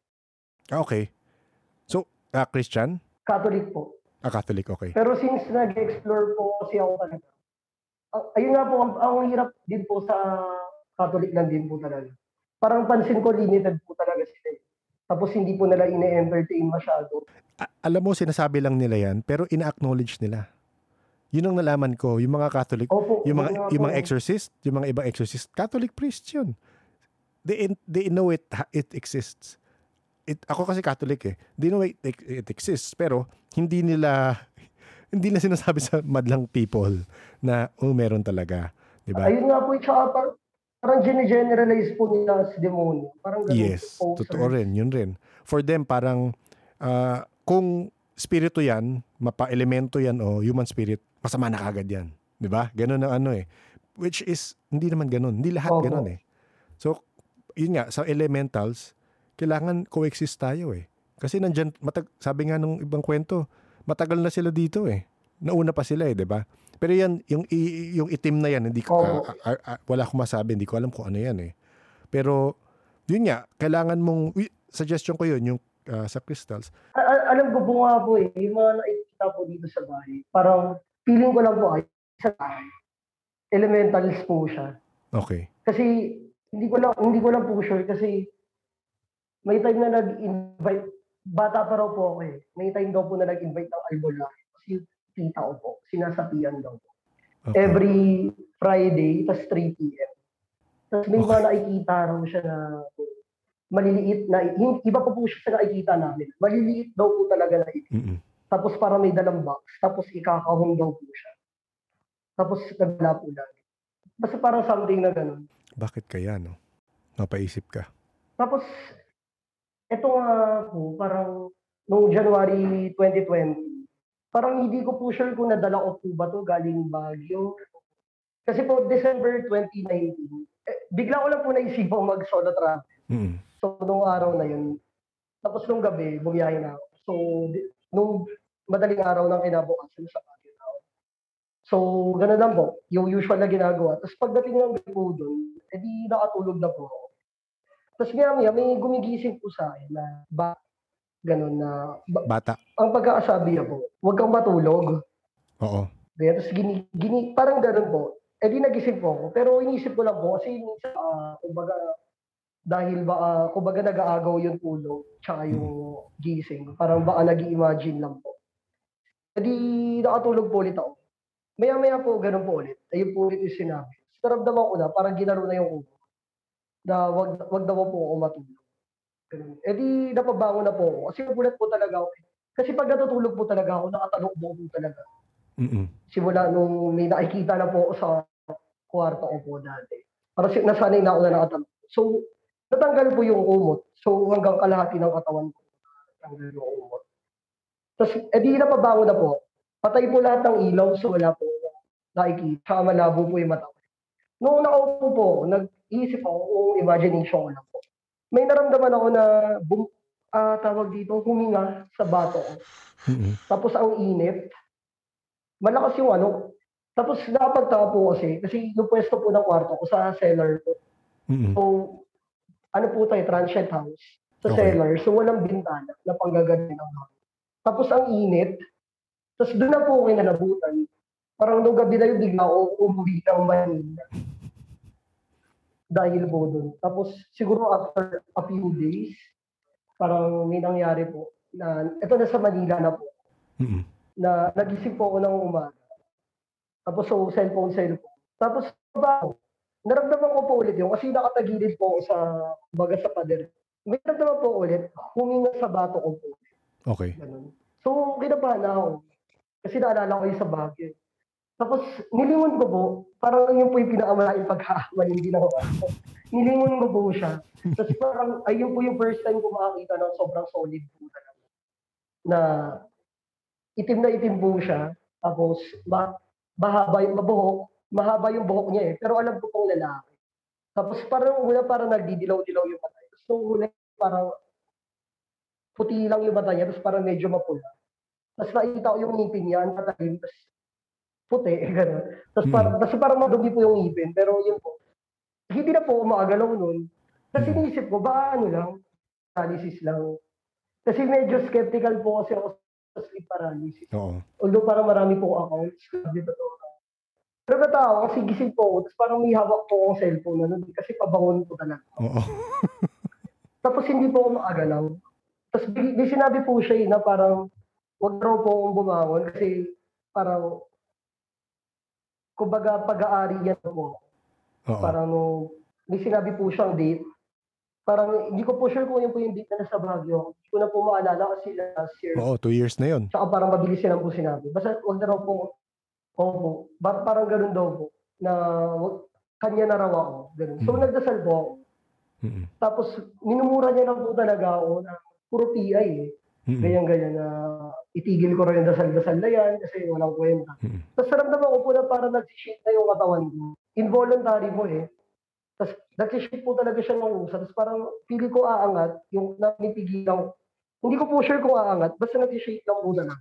Ah, okay. So, ah, Christian? Catholic po. Ah, Catholic, okay. Pero since nag-explore po kasi ako talaga, ayun nga po, ang, ang hirap din po sa Catholic lang din po talaga. Parang pansin ko, limited po talaga sila. eh. Tapos hindi po nila ine-entertain masyado. A- alam mo, sinasabi lang nila yan, pero ina-acknowledge nila. Yun ang nalaman ko, yung mga Catholic, Opo, yung yun mga yung po. mga exorcist, yung mga ibang exorcist, Catholic priest yun. They in- they know it it exists. It, ako kasi Catholic eh. They know it, it exists pero hindi nila hindi na sinasabi sa madlang people na oh meron talaga, 'di ba? Ayun nga po, tsaka par- parang gene-generalize po nila sa demonyo. Parang ganun Yes, po, totoo sir. rin, yun rin. For them parang ah, kung spirito 'yan, mapa-elemento 'yan o human spirit, masama na kagad 'yan, 'di ba? Ganun ang ano eh. Which is hindi naman ganun. Hindi lahat Opo. ganun eh. So, yun nga, sa elementals, kailangan coexist tayo eh. Kasi nandyan, matag, sabi nga nung ibang kwento, matagal na sila dito eh. Nauna pa sila eh, di ba? Pero yan, yung, yung itim na yan, hindi ko, Opo. ah, ah, ah, wala akong masabi, hindi ko alam kung ano yan eh. Pero, yun nga, kailangan mong, suggestion ko yun, yung ah, sa crystals, A- a- alam ko po nga po eh, yung mga nakikita po dito sa bahay, parang feeling ko lang po ay sa bahay. Elementals po siya. okay. Kasi hindi ko lang hindi ko lang po sure kasi may time na nag-invite bata pa raw po ako eh. May time daw po na nag-invite ng albularyo. Kasi tita ko po, sinasapian daw po. okay. Every Friday, tas 3 p.m. Tapos may mga Okay. nakikita raw siya na maliliit na, iba pa po siya sa nakikita namin. Maliliit daw po talaga na itim. Mm-mm. Tapos para may dalang box. Tapos ikakahon daw po siya. Tapos nagla po lagi. Basta parang something na ganun. Bakit kaya, no? Napaisip ka. Tapos, eto nga po, parang noong January 2020, parang hindi ko po sure kung nadala ko po ba to galing Baguio. Kasi po, December 2019, eh, bigla ko lang po naisipang mag-solo travel. Mm-mm. So, nung araw na yun, tapos nung gabi, bumiyahe na ako. So, di- nung madaling araw ng kinabukasan sa Baguio na ako. So, ganun lang po. Yung usual na ginagawa. Tapos pagdating ng gabi po doon, edi nakatulog na po ako. Tapos maya maya, may gumigising po sa akin na ba, ganun na, ba- Bata. ang pagkakasabi niya po, huwag kang matulog. Oo. Kaya tapos gini, gini, parang ganun po. Eh di nagising po ako. Pero inisip ko lang po kasi minsan, ah, kumbaga, dahil baka, kumbaga nag-aagaw yung tulog, tsaka yung gising. Parang baka nag imagine lang po. Eh di nakatulog po ulit ako. Maya-maya po, ganun po ulit. Ayun po ulit yung sinabi. Naramdaman ko na, parang ginaro na yung ulo. Na wag, wag daw po ako matulog. Ganun. Eh di napabangon na po ako. Kasi nagulat po talaga ako. Kasi pag natutulog po talaga ako, nakatalok po po talaga Mm-mm. simula nung may nakikita na po ako sa kwarto ko po dati. Para si, nasanay na ako na nakatanong. So, natanggal po yung umot. So, hanggang kalahati ng katawan ko. Natanggal yung umot. Tapos, edi na pabango na po. Patay po lahat ng ilaw, so wala po nakikita. Malabo po yung mata Noong nakaupo po, nag-iisip ako kung imagination ko lang po. May naramdaman ako na bum, ah, tawag dito, huminga sa bato ko. Mm-mm. Tapos ang init. Malakas yung ano. Tapos nakapagtaka po kasi, kasi yung pwesto po ng kwarto ko sa cellar po. Mm-mm. So, ano po tayo, transient house. Sa Okay. cellar. So, walang bintana na panggagaling ng hangin. Tapos ang init. Tapos doon na po ako kinalabutan. Parang nung gabi na yun, bigla ako umuwi ng Manila. Dahil po doon. Tapos siguro after a few days, parang may nangyari po na, ito na sa Manila na po Mm-mm. na nagising po ako ng umaga. Tapos so, cellphone, cellphone. Tapos ba, naramdaman ko po ulit yun kasi nakatagilid po sa baga sa pader. May naramdaman po ulit, huminga sa bato ko po. Okay. Ganun. So, kinabahan na ako. Kasi naalala ko yung sa Baguio. Tapos, nilingon ko po, parang yun po yung pinakamalaking pagkakamali hindi na ako. nilingon ko po siya. Tapos parang, ayun po yung first time ko makakita ng sobrang solid po talaga. Na itim na itim po siya. Tapos, ma mahaba yung mabuhok. Mahaba yung buhok niya eh. Pero alam ko pong lalaki. Tapos parang una parang nagdidilaw-dilaw yung mata. Tapos nung una parang puti lang yung mata niya. Tapos parang medyo mapula. Tapos nakita ko yung ngipin niya, ang matalim. Tapos puti, gano'n. Tapos Mm. parang, tapos parang madumi po yung ngipin. Pero yun po. Hindi na po umagalaw nun. Kasi Mm. inisip ko, ba ano lang, paralysis lang. Kasi medyo skeptical po kasi ako sa sleep paralysis. Oo. Although parang marami pong accounts, dito to. Pero natawa kasi gising po ako, tapos parang may hawak po akong cellphone na nun, kasi pabangon po talaga. Oo. Tapos hindi po ako makagalaw. Tapos di sinabi po siya eh, na parang wag raw po akong bumangon kasi parang kumbaga pag-aari yan po. Oo. Parang may sinabi po siyang date. Parang hindi ko po sure kung yun po yung date na nasa Baguio. Hindi ko na po maalala kasi last year. Oo, two years na yun. Tsaka parang mabilis silang po sinabi. Basta wag na raw po. Oo. Ba- parang ganun daw po. Na kanya na raw ako. Ganun. So Mm. nagdasal po ako. Mm-mm. Tapos minumura niya na po talaga ako na puro PI eh. Mm-mm. Ganyan-ganyan na itigil ko rin yung dasal-dasal na yan kasi walang kwenta. Mm-mm. Tapos naramdaman ko po na parang nagsishake na yung katawan ko. Involuntary po eh. Tapos nagsishake po talaga siya ng usa. Tapos parang pili ko aangat, yung nanipigilan ko. Hindi ko po sure kung aangat, basta nagsishake lang po talaga.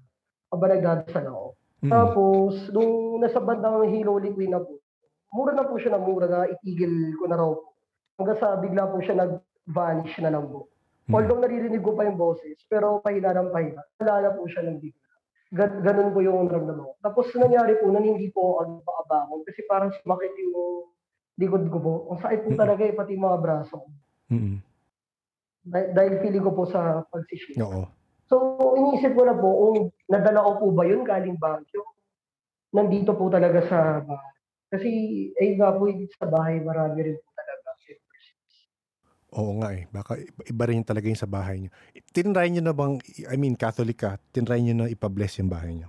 Aba nagdadasal ako. Mm-mm. Tapos, nung nasa bandang Hilo Liquid na po, mura na po siya na mura na itigil ko na raw po. Hanggang sa bigla po siya nag-vanish na lang po. Mm. Although naririnig ko pa yung boses, pero pahina ng pahina. Wala na po siya ng bigla. Gan- ganun po yung naramdaman ko. Tapos nangyari po, nan hindi po ako makabakon kasi parang sumakit yung likod ko po. Ang sakit po talaga eh, pati mga braso ko. Mm-mm. Dah- dahil feeling ko po sa pagsishake. Oo. So, iniisip ko na po kung nadala ko po ba yun galing Baguio. Nandito po talaga sa bahay. Kasi, eh nga po, sa bahay, marami rin po. Oo nga eh. Baka iba- rin talaga yung sa bahay nyo. Tinry nyo na bang, I mean, Catholic ka, tinry nyo na ipabless yung bahay nyo?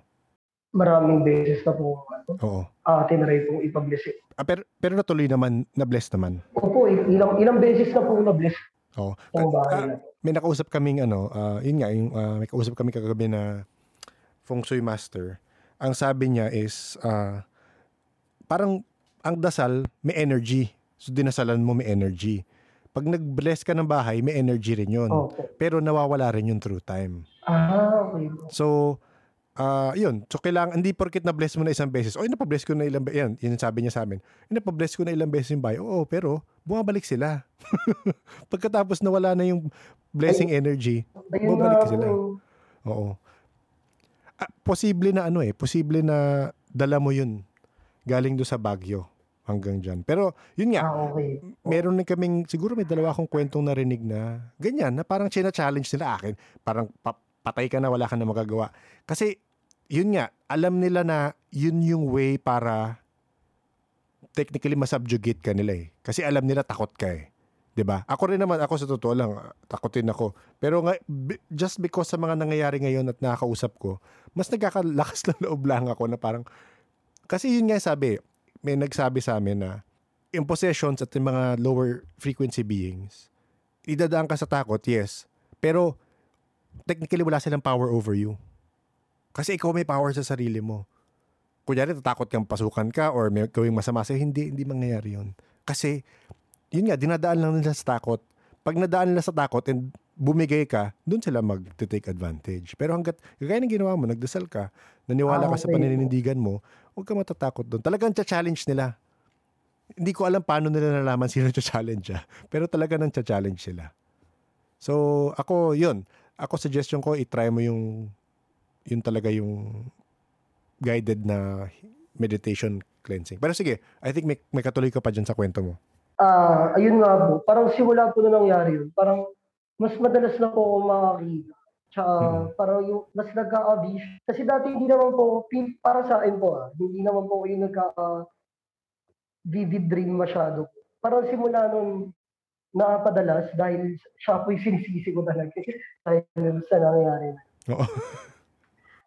Maraming beses na po, ano, Oo. ah, tinry pong ipabless. Ah, pero, pero natuloy naman, na-bless naman. Opo, ilang, ilang beses na po na-bless Oo. ang bahay Ah, na. may nakausap kaming ano, ah, yun nga, yung, ah, may kausap kami kagabi na feng shui master. Ang sabi niya is, ah, parang ang dasal, may energy. So, dinasalan mo, may energy. Pag nag-bless ka ng bahay, may energy rin yun. Opo. Pero nawawala rin yun through time. Ah, okay. So, ah yun. So, kailangan, hindi porkit na-bless mo na isang beses. Oy, napabless ko na ilang beses. Yan, yun yung sabi niya sa amin. "Ay, napabless ko na ilang beses yung bahay. Oo, pero bumabalik sila. Pagkatapos nawala na yung blessing energy, Ayun Bumalik nga sila. oo. Ah, posible na ano eh, posible na dala mo yun galing do sa Baguio hanggang dyan. Pero, yun nga, Ah, okay. meron din kaming, siguro may dalawa akong kwentong narinig na ganyan, na parang china-challenge nila akin. Parang pa- patay ka na, wala ka na magagawa. Kasi, yun nga, alam nila na yun yung way para technically masubjugate ka nila eh. Kasi alam nila takot ka eh. 'Di ba? Ako rin naman, ako sa totoo lang, takotin ako. Pero nga, just because sa mga nangyayari ngayon at nakakausap ko, mas nagkakalakas ng loob lang ako na parang, kasi yun nga sabi, may nagsabi sa amin na, yung possessions at yung mga lower frequency beings, idadaan ka sa takot, yes. Pero, technically, wala silang power over you. Kasi ikaw may power sa sarili mo. Kunyari, tatakot kang pasukan ka or may gawing masama sa'yo, hindi, hindi mangyayari yun. Kasi, yun nga, dinadaan lang nila sa takot. Pag nadaan nila sa takot and bumigay ka, dun sila mag-take advantage. Pero hanggat, kagaya ng ginawa mo, nagdasal ka, naniwala Ah, ka sa okay. paninindigan mo, huwag ka matatakot doon. Talagang challenge nila. Hindi ko alam paano nila nalaman sino challenge ah. Pero talaga nang challenge sila. So, ako, yun. Ako, suggestion ko, itry mo yung, yun talaga yung guided na meditation cleansing. Pero sige, I think may, may katuloy ka pa dyan sa kwento mo. Ah, ayun nga po. Parang simula po na nangyari yun. Parang mas madalas na po ako makakita. Tsaka Hmm. parang yung mas nagka-abish. Kasi dati hindi naman po, para sa akin po ah, hindi naman po yung nagka vivid dream masyado. Parang simula nun napadalas dahil siya po yung sinisisi ko talaga dahil sa nangyari na. Oo.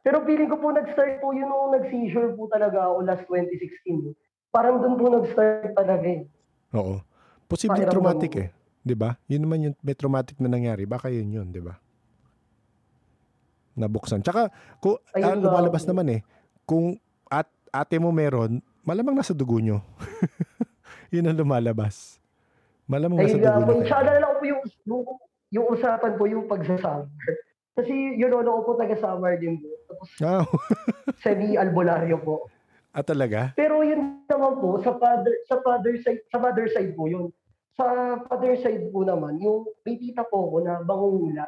Pero feeling ko po nag-start po yun nung nag-seizure po talaga ako last 2016. Parang doon po nag-start talaga eh. Oo. Posibleng traumatic eh. 'Di ba? Yun naman yung may traumatic na nangyari. Baka yun yun, 'di ba? Nabuksan. Tsaka, kung, Ayun nga lumalabas po. naman eh. Kung at, ate mo meron, malamang nasa dugo nyo. yun ang lumalabas. Malamang nasa dugo nyo. Tsaka nalala ko po yung, yung, yung usapan po yung pagsasummer. Kasi yung lolo ko po taga-summer din po. Tapos Ah, semi-albularyo po. ah, talaga? Pero yun naman po, sa father, sa father side, sa father side po yun. Sa father side po naman, yung may tita po ko na bangungula.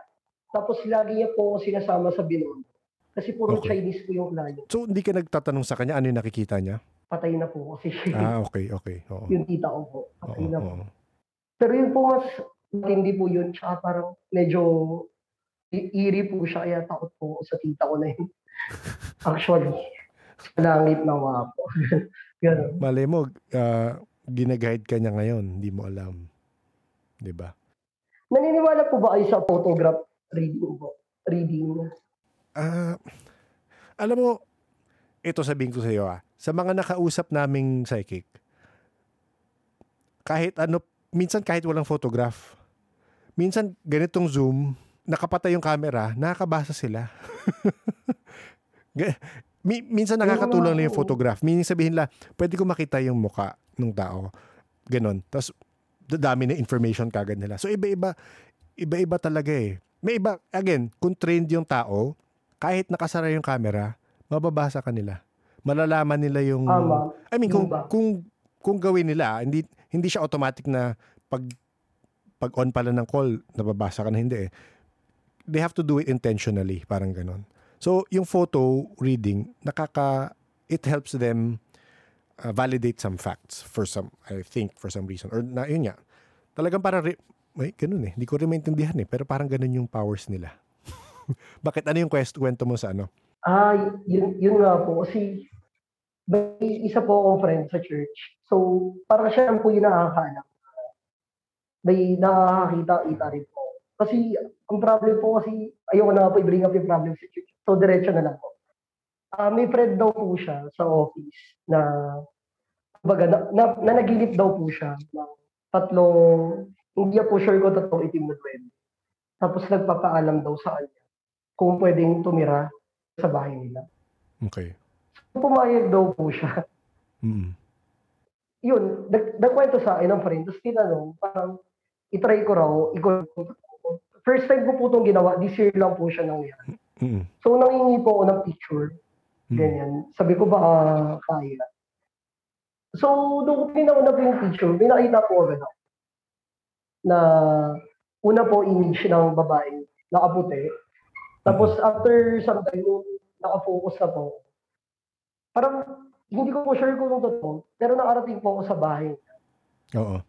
Tapos lagi niya po ako sinasama sa binon. Kasi puro Okay. Chinese po yung client. So, hindi ka nagtatanong sa kanya ano yung nakikita niya? patay na po kasi Ah, okay, okay. Oo. yung tita ko po. Patay Oo, na po. oo. Pero yun po mas hindi po yun. Tsaka parang medyo eerie po siya. Kaya takot po sa tita ko na yun. Actually, sa langit na nga po. Ganun. Malay mo, ah, ginaguide ka niya ngayon, hindi mo alam. 'Di ba? Naniniwala po ba kayo sa photograph reading po? Reading. Ah, alam mo, ito sabihin ko sa iyo ah, sa mga nakausap naming psychic, kahit ano, minsan kahit walang photograph, minsan ganitong zoom, nakapatay yung camera, nakakabasa sila. Minsan nakakatulong lang yung photograph. Meaning sabihin la, pwede ko makita yung muka ng tao. Ganon. Tapos, dami na information kagad nila. So, iba-iba, iba-iba talaga eh. May iba, again, kung trained yung tao, kahit nakasara yung camera, mababasa ka nila. Malalaman nila yung... Tama. I mean, kung, kung, kung gawin nila, hindi, hindi siya automatic na pag, pag on pala ng call, nababasa ka na hindi eh. They have to do it intentionally, parang ganon. So, yung photo reading, nakaka, it helps them uh, validate some facts for some, I think, for some reason. Or na, yun nga, talagang parang, re- may ganun eh. Hindi ko rin maintindihan eh. Pero parang ganun yung powers nila. Bakit? Ano yung quest, kwento mo sa ano? Ah, yun, yun nga po. Kasi may isa po akong friend sa church. So, parang siya po yung nakakahanap. May nakakakita-kita rin po. Kasi, ang problem po kasi, ayoko na po i-bring up yung problem sa church. So, diretso na lang po. Ah, may friend daw po siya sa office na, baga, na, na, nanaginip daw po siya ng tatlong, hindi po sure kung tatlong itim na pwede. Tapos nagpapaalam daw sa kanya kung pwedeng tumira sa bahay nila. Okay. Pumayag daw po siya. Mm. Yun, nag, nagkwento sa akin ng friend. Tapos tinanong, parang itry ko raw, ikaw, first time ko po itong ginawa, this year lang po siya nangyari. Mm. So, nangingi po ako ng picture. Mm. Ganyan. Sabi ko ba, kaya. So, nung pinauna po yung picture, may nakita po ako na una po image ng babaeng nakaputi. Tapos after some time, nakafocus na po, parang hindi ko po sure kung totoo, pero nakarating po ako sa bahay. Oo.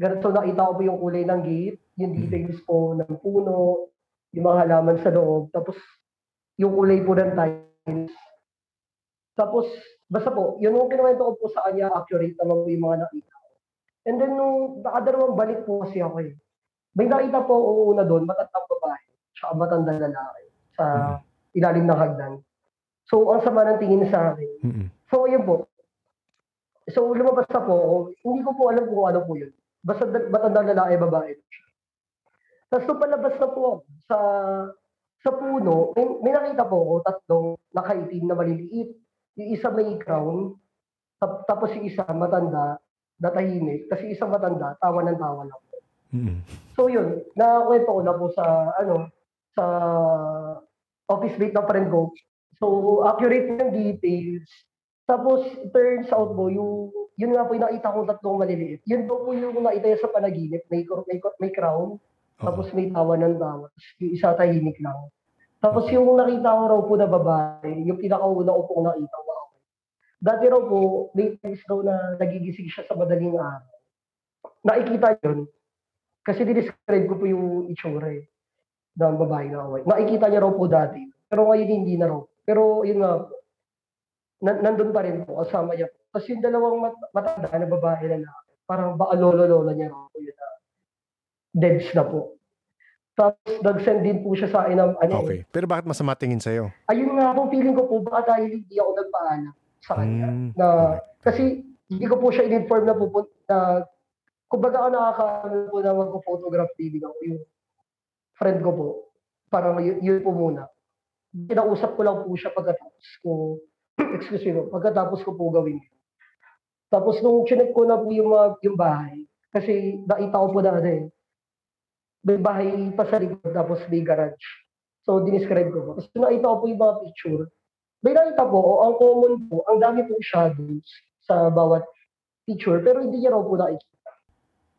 Ganun, so nakita ko po yung kulay ng gate, yung details po ng puno, yung mga halaman sa loob, tapos yung kulay po ng tiles. Tapos, basta po, yun yung kinuwento ko po sa kanya, accurate naman po yung mga nakita. And then, nung nakadalawang balik po kasi ako eh. May nakita po ako una doon, matandang babae, tsaka matandang lalaki sa ilalim ng hagdan. So, ang sama ng tingin sa akin. Mm. So, yun po. So, lumabas na po ako. Hindi ko po alam kung ano po yun. Basta da- matandang lalaki, babae. Tapos nung palabas na po ako sa sa puno, may, may nakita po ako tatlong nakaitim na maliliit. Yung isa may crown, tap- tapos yung isa matanda, natahimik. Kasi isa matanda, tawa ng tawa lang. Mm. So yun, nakakwento ko na po sa, ano, sa office mate ng friend ko. So, accurate yung details. Tapos, turns out po, yung, yun nga po yung nakita kong tatlong maliliit. Yun po po yung nakita sa panaginip. May, may, may crown, Oo. tapos may tawa ng tawa. Tapos yung isa tahimik lang. Tapos yung nakita ko raw po na babae, yung pinakauna ko pong nakita ko. Dati raw po, may times daw na nagigising siya sa madaling araw. Nakikita yun. Kasi dinescribe ko po yung itsura eh, ng babae na away. Nakikita niya raw po dati. Pero ngayon hindi na raw. Pero yun nga nan- nandun pa rin po, kasama niya. Tapos yung dalawang mat- matanda na babae na na, parang baka lolo-lola niya raw po yun na deads na po. Tapos nag-send din po siya sa akin ng ano, Okay. Pero bakit masama tingin sa'yo? ayun nga po, feeling ko po, baka dahil hindi ako nagpaalam sa kanya. Mm. Na, kasi hindi ko po siya in-inform na pupunta, na, kumbaga ako nakakaano po na mag-photograph feeling ako, yung friend ko po, parang yun, yun po muna. Kinausap ko lang po siya pagkatapos ko, excuse me po, pagkatapos ko po gawin. Tapos nung chinek ko na po yung, mga, yung bahay, kasi nakita ko po na ano eh, may bahay pa sa likod, tapos may garage. So, dinescribe ko po. Tapos nakita ko po yung mga picture, may nakita po, o ang common po, ang dami po shadows sa bawat picture, pero hindi niya raw po nakikita.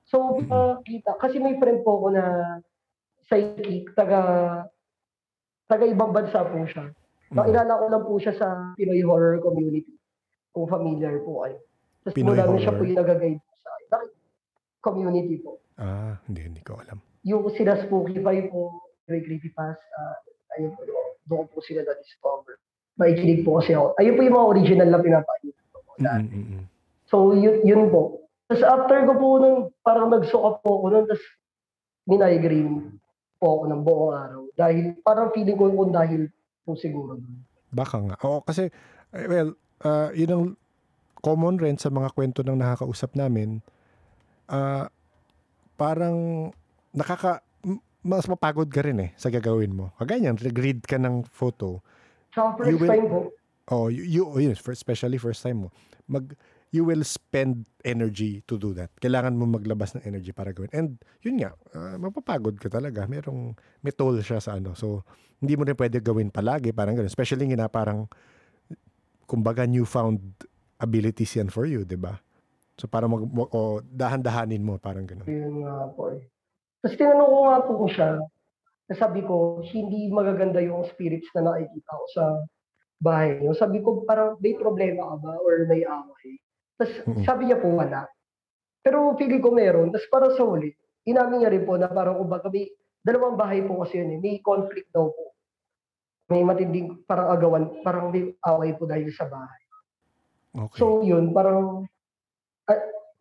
So, kita, kasi may friend po ako na psychic, taga, taga ibang bansa po siya. Nakilala ko lang po siya sa Pinoy horror community. kung familiar po kayo. Tapos Pinoy mula siya po yung po sa. Community po. Ah, hindi, hindi ko alam. Yung sila Spooky Pie po, may creepypasta, ayun po, doon po sila na-discover. Makikinig po kasi ako. Ayun po yung mga original na pinapakita ko. po dati. Mm, mm, mm. So, yun, yun po. Tapos after ko po nung parang nagsuka po ako nun, tapos minaigreen po ako ng buong araw. Dahil parang feeling ko kung dahil po siguro. Baka nga. Oo, kasi, eh, well, ah, yun ang common rin sa mga kwento ng nakakausap namin. Ah, parang nakaka mas mapagod ka rin eh sa gagawin mo. Kaganyan, read ka ng photo. Sa first You will- time po, Oh, you, you oh, for, especially first time mo. Mag you will spend energy to do that. Kailangan mo maglabas ng energy para gawin. And yun nga, ah, mapapagod ka talaga. Merong may toll siya sa ano. So, hindi mo rin pwede gawin palagi, parang ganun. Especially nga parang kumbaga newfound abilities yan for you, 'di ba? So para mag o dahan-dahanin mo parang ganun. yun nga po eh. Tapos tinanong ko nga po ko siya, sabi ko, hindi magaganda yung spirits na nakikita ko sa bahay niyo. Sabi ko, parang may problema ka ba or may away? Tapos sabi niya po wala. Pero feeling ko meron. Tapos para sa huli, inamin niya rin po na parang kumbaga may dalawang bahay po kasi yun eh. May conflict daw po. May matinding parang agawan, parang may away po dahil sa bahay. Okay. So yun, parang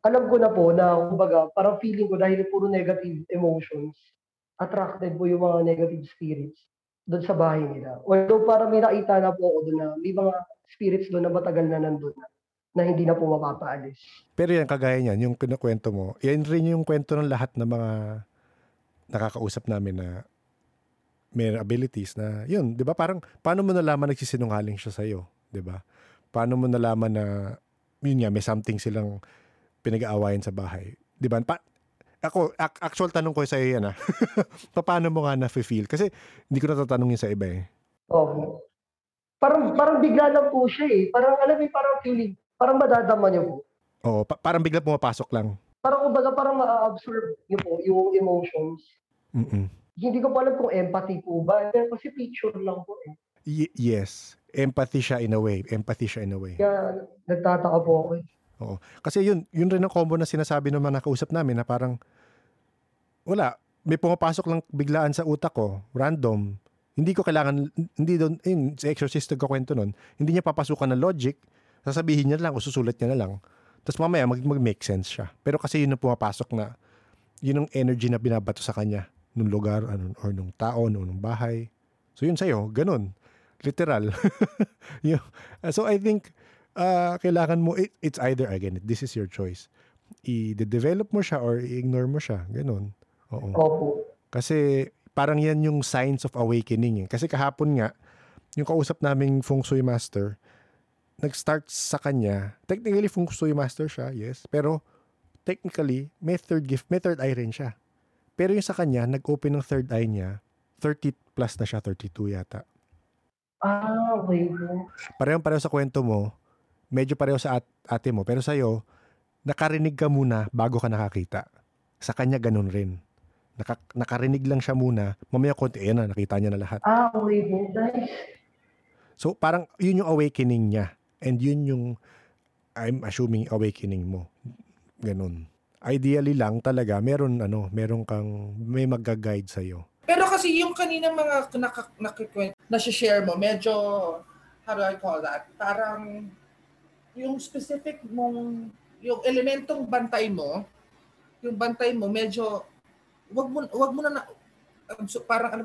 alam ko na po na kumbaga parang feeling ko dahil puro negative emotions, attracted po yung mga negative spirits doon sa bahay nila. Although parang may nakita na po ako doon na may mga spirits doon na matagal na nandun na, na hindi na po mapapaalis. Pero yan, kagaya niyan, yung kinukwento mo, yan rin yung kwento ng lahat ng mga nakakausap namin na may abilities na, yun, di ba? Parang, paano mo nalaman nagsisinungaling siya sa'yo? Di ba? Paano mo nalaman na, yun nga, may something silang pinag-aawayan sa bahay? Di ba? Pa- ako, ac- actual tanong ko sa'yo yan ah. Paano mo nga na-feel? Kasi hindi ko natatanong yun sa iba eh. Oo. Parang parang bigla lang po siya eh. Parang alam mo, parang feeling, parang madadama niyo po. Oo, pa- parang bigla pumapasok lang. Parang kumbaga parang ma-absorb niyo po yung emotions. Mm-mm. Hindi ko pa alam kung empathy po ba. Pero Kasi picture lang po eh. Y- yes. Empathy siya in a way. Empathy siya in a way. Kaya nagtataka po ako eh. Kasi yun, yun rin ang combo na sinasabi ng mga nakausap namin na parang wala, may pumapasok lang biglaan sa utak ko, random. Hindi ko kailangan, hindi doon, yun, si Exorcist nagkakwento nun, hindi niya papasukan ng logic, sasabihin niya lang o susulat niya na lang. Tapos mamaya mag, mag-make sense siya. Pero kasi yun ang pumapasok na, yun ang energy na binabato sa kanya nung lugar ano, or nung tao, nung, nung bahay. So yun sa'yo, ganun. Literal. So I think, ah, kailangan mo, it, it's either, again, this is your choice. I-develop mo siya or i-ignore mo siya. Ganun. Oo. Opo. Kasi parang yan yung signs of awakening. Eh. Kasi kahapon nga, yung kausap naming feng shui master, nag-start sa kanya, technically feng shui master siya, yes, pero technically, may third gift, may third eye rin siya. Pero yung sa kanya, nag-open ng third eye niya, 30 plus na siya, 32 yata. Ah, okay po. Parehong pareho sa kwento mo, medyo pareho sa at- ate mo, pero sa'yo, nakarinig ka muna bago ka nakakita. Sa kanya ganun rin. Naka, nakarinig lang siya muna, mamaya konti, ayan na, nakita niya na lahat. Ah, okay. Nice. So parang yun yung awakening niya. And yun yung, I'm assuming awakening mo. Ganun. Ideally lang talaga, meron ano, meron kang, may mag-guide sa'yo. Pero kasi yung kanina mga nak- nakikwento, na-share mo, medyo, how do I call that? Parang, yung specific mong, yung elementong bantay mo, yung bantay mo, medyo, wag mo, wag mo na, na um, so parang, ano,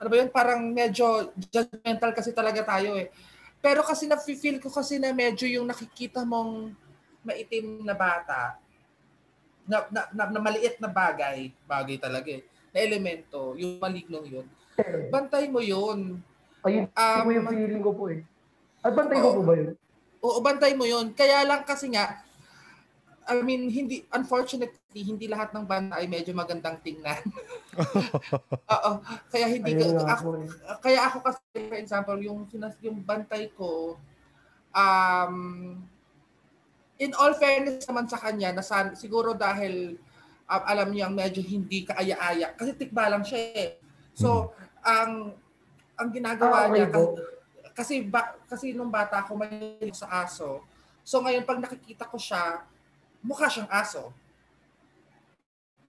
ano ba yun? Parang medyo judgmental kasi talaga tayo eh. Pero kasi na-feel ko kasi na medyo yung nakikita mong maitim na bata, na, na, na, na maliit na bagay, bagay talaga eh, na elemento, yung malignong yun, bantay mo yun. Ayun, Um, yung feeling ko po eh. At bantay ko Oo. po ba yun? Oo, bantay mo yun. Kaya lang kasi nga, I mean, hindi, unfortunately, hindi lahat ng banta ay medyo magandang tingnan. Oo, kaya hindi Ayun ako, eh. kaya ako kasi, for example, yung, sinas, yung bantay ko, um, in all fairness naman sa kanya, nasan, siguro dahil um, alam niyang medyo hindi kaaya-aya, kasi tikba lang siya eh. So, ang ang ginagawa okay niya, kasi, kasi, ba, kasi nung bata ako, may sa aso, So ngayon, pag nakikita ko siya, mukha siyang aso.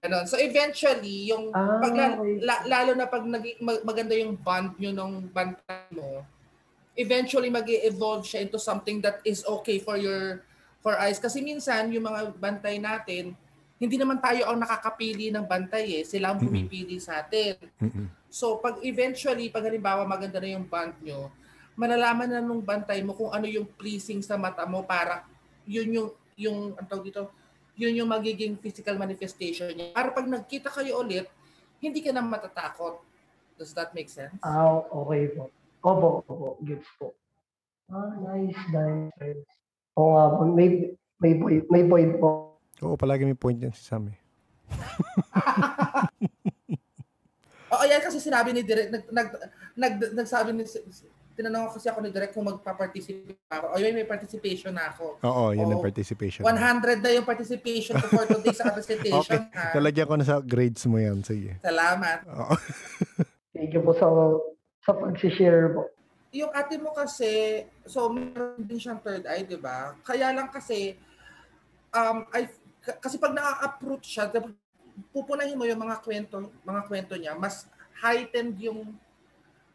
Ganon. So eventually, yung Ah, pag, la- lalo na pag mag- maganda yung bond nyo ng bantay mo, eventually mag evolve siya into something that is okay for your for eyes. Kasi minsan, yung mga bantay natin, hindi naman tayo ang nakakapili ng bantay eh. Sila ang pumipili sa atin. So pag eventually, pag halimbawa maganda na yung band nyo, malalaman na nung bantay mo kung ano yung pleasing sa mata mo para yun yung, yung, ang tawag dito, yun yung magiging physical manifestation niya. Para pag nagkita kayo ulit, hindi ka na matatakot. Does that make sense? Ah, okay po. Opo, opo. Gets po. Ah, nice, nice. Oo nga po. May, may, point, may point po. Oo, palagi may point yan si Sam eh. Oo, yan kasi sinabi ni Direk, nag, nag, nag, nagsabi ni, tinanong ko kasi ako ni Direk kung magpa-participate ako. O yun, may participation na ako. Oo, yan ang Oo. participation. 100 na yung participation ko for today sa presentation. Okay, ha? talagyan ko na sa grades mo yan. Sige. Salamat. Oo. Thank you po sa, sa pag-share po. yung ate mo kasi, so meron din siyang third eye, di ba? Kaya lang kasi, um, I, k- kasi pag na-approach siya, pupunahin mo yung mga kwento, mga kwento niya, mas heightened yung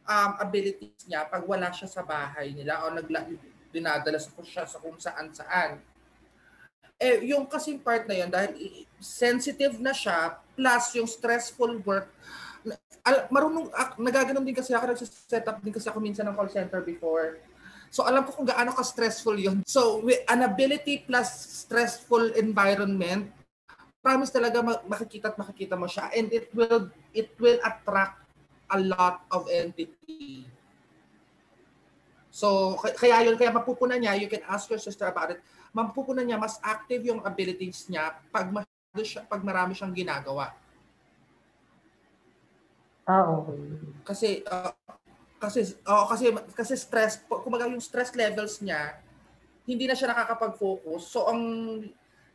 um, abilities niya pag wala siya sa bahay nila o nagla, dinadala sa siya sa kung saan saan. Eh, yung kasing part na yun, dahil sensitive na siya, plus yung stressful work, marunong, ak, nagaganon din kasi ako, nagsiset up din kasi ako minsan ng call center before. So alam ko kung gaano ka-stressful yun. So an ability plus stressful environment, promise talaga ma- makikita at makikita mo siya and it will it will attract a lot of entity. So kaya yun, kaya mapupunan niya, you can ask your sister about it, mapupunan niya, mas active yung abilities niya pag, masyado siya, pag marami siyang ginagawa. Ah, okay. kasi uh, kasi oh, kasi kasi stress kumbaga yung stress levels niya hindi na siya nakakapag-focus so ang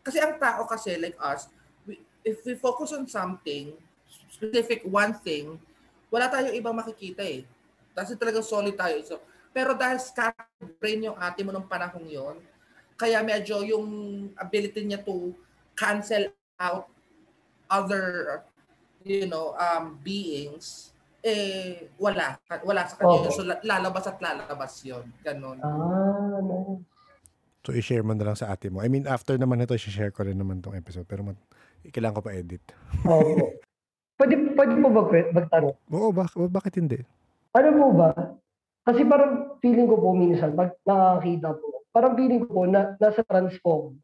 kasi ang tao kasi like us we, if we focus on something specific one thing wala tayong ibang makikita eh kasi talaga solid tayo so pero dahil scattered brain yung ate mo nung panahong yon kaya medyo yung ability niya to cancel out other you know, um, beings, eh, wala. Wala sa kanya. Oo. So, la- lalabas at lalabas yon Ganon. Ah. So, i-share mo na lang sa ate mo. I mean, after naman ito, i-share ko rin naman tong episode. Pero mat- kailangan ko pa edit. Opo. Pwede, pwede po ba magtanong? Oo, bak- bakit hindi? Ano po ba? Kasi parang feeling ko po minsan, pag nakakita po, parang feeling ko po na nasa transform.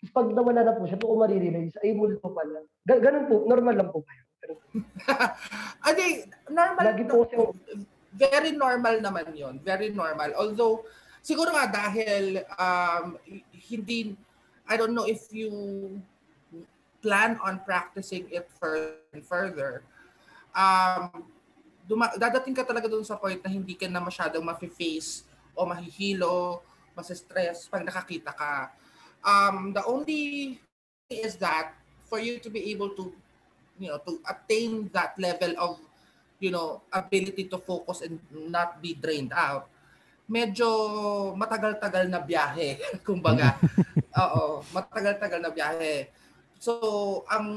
Tapos pag nawala na po siya, doon ko marirealize, ay multo pala. Ga- ganun po, normal lang po ba yun? Po. Ano normal. Lagi po kasi very normal naman yon Very normal. Although, siguro nga dahil um, hindi, I don't know if you plan on practicing it fur- further. Um, duma- dadating ka talaga doon sa point na hindi ka na masyadong ma-face o mahihilo, mas-stress pag nakakita ka. Um, the only thing is that for you to be able to, you know, to attain that level of, you know, ability to focus and not be drained out, medyo matagal-tagal na biyahe, kumbaga. Oo, matagal-tagal na biyahe. So, ang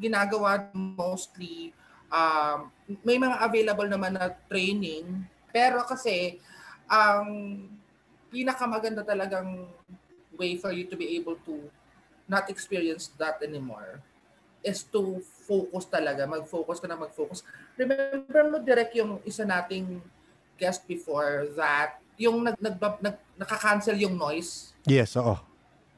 ginagawa mostly, um, may mga available naman na training, pero kasi, ang pinakamaganda talagang way for you to be able to not experience that anymore is to focus talaga, mag-focus ka na mag-focus. Remember mo direct yung isa nating guest before that yung nag, nag, nag nakaka-cancel yung noise. Yes, oo.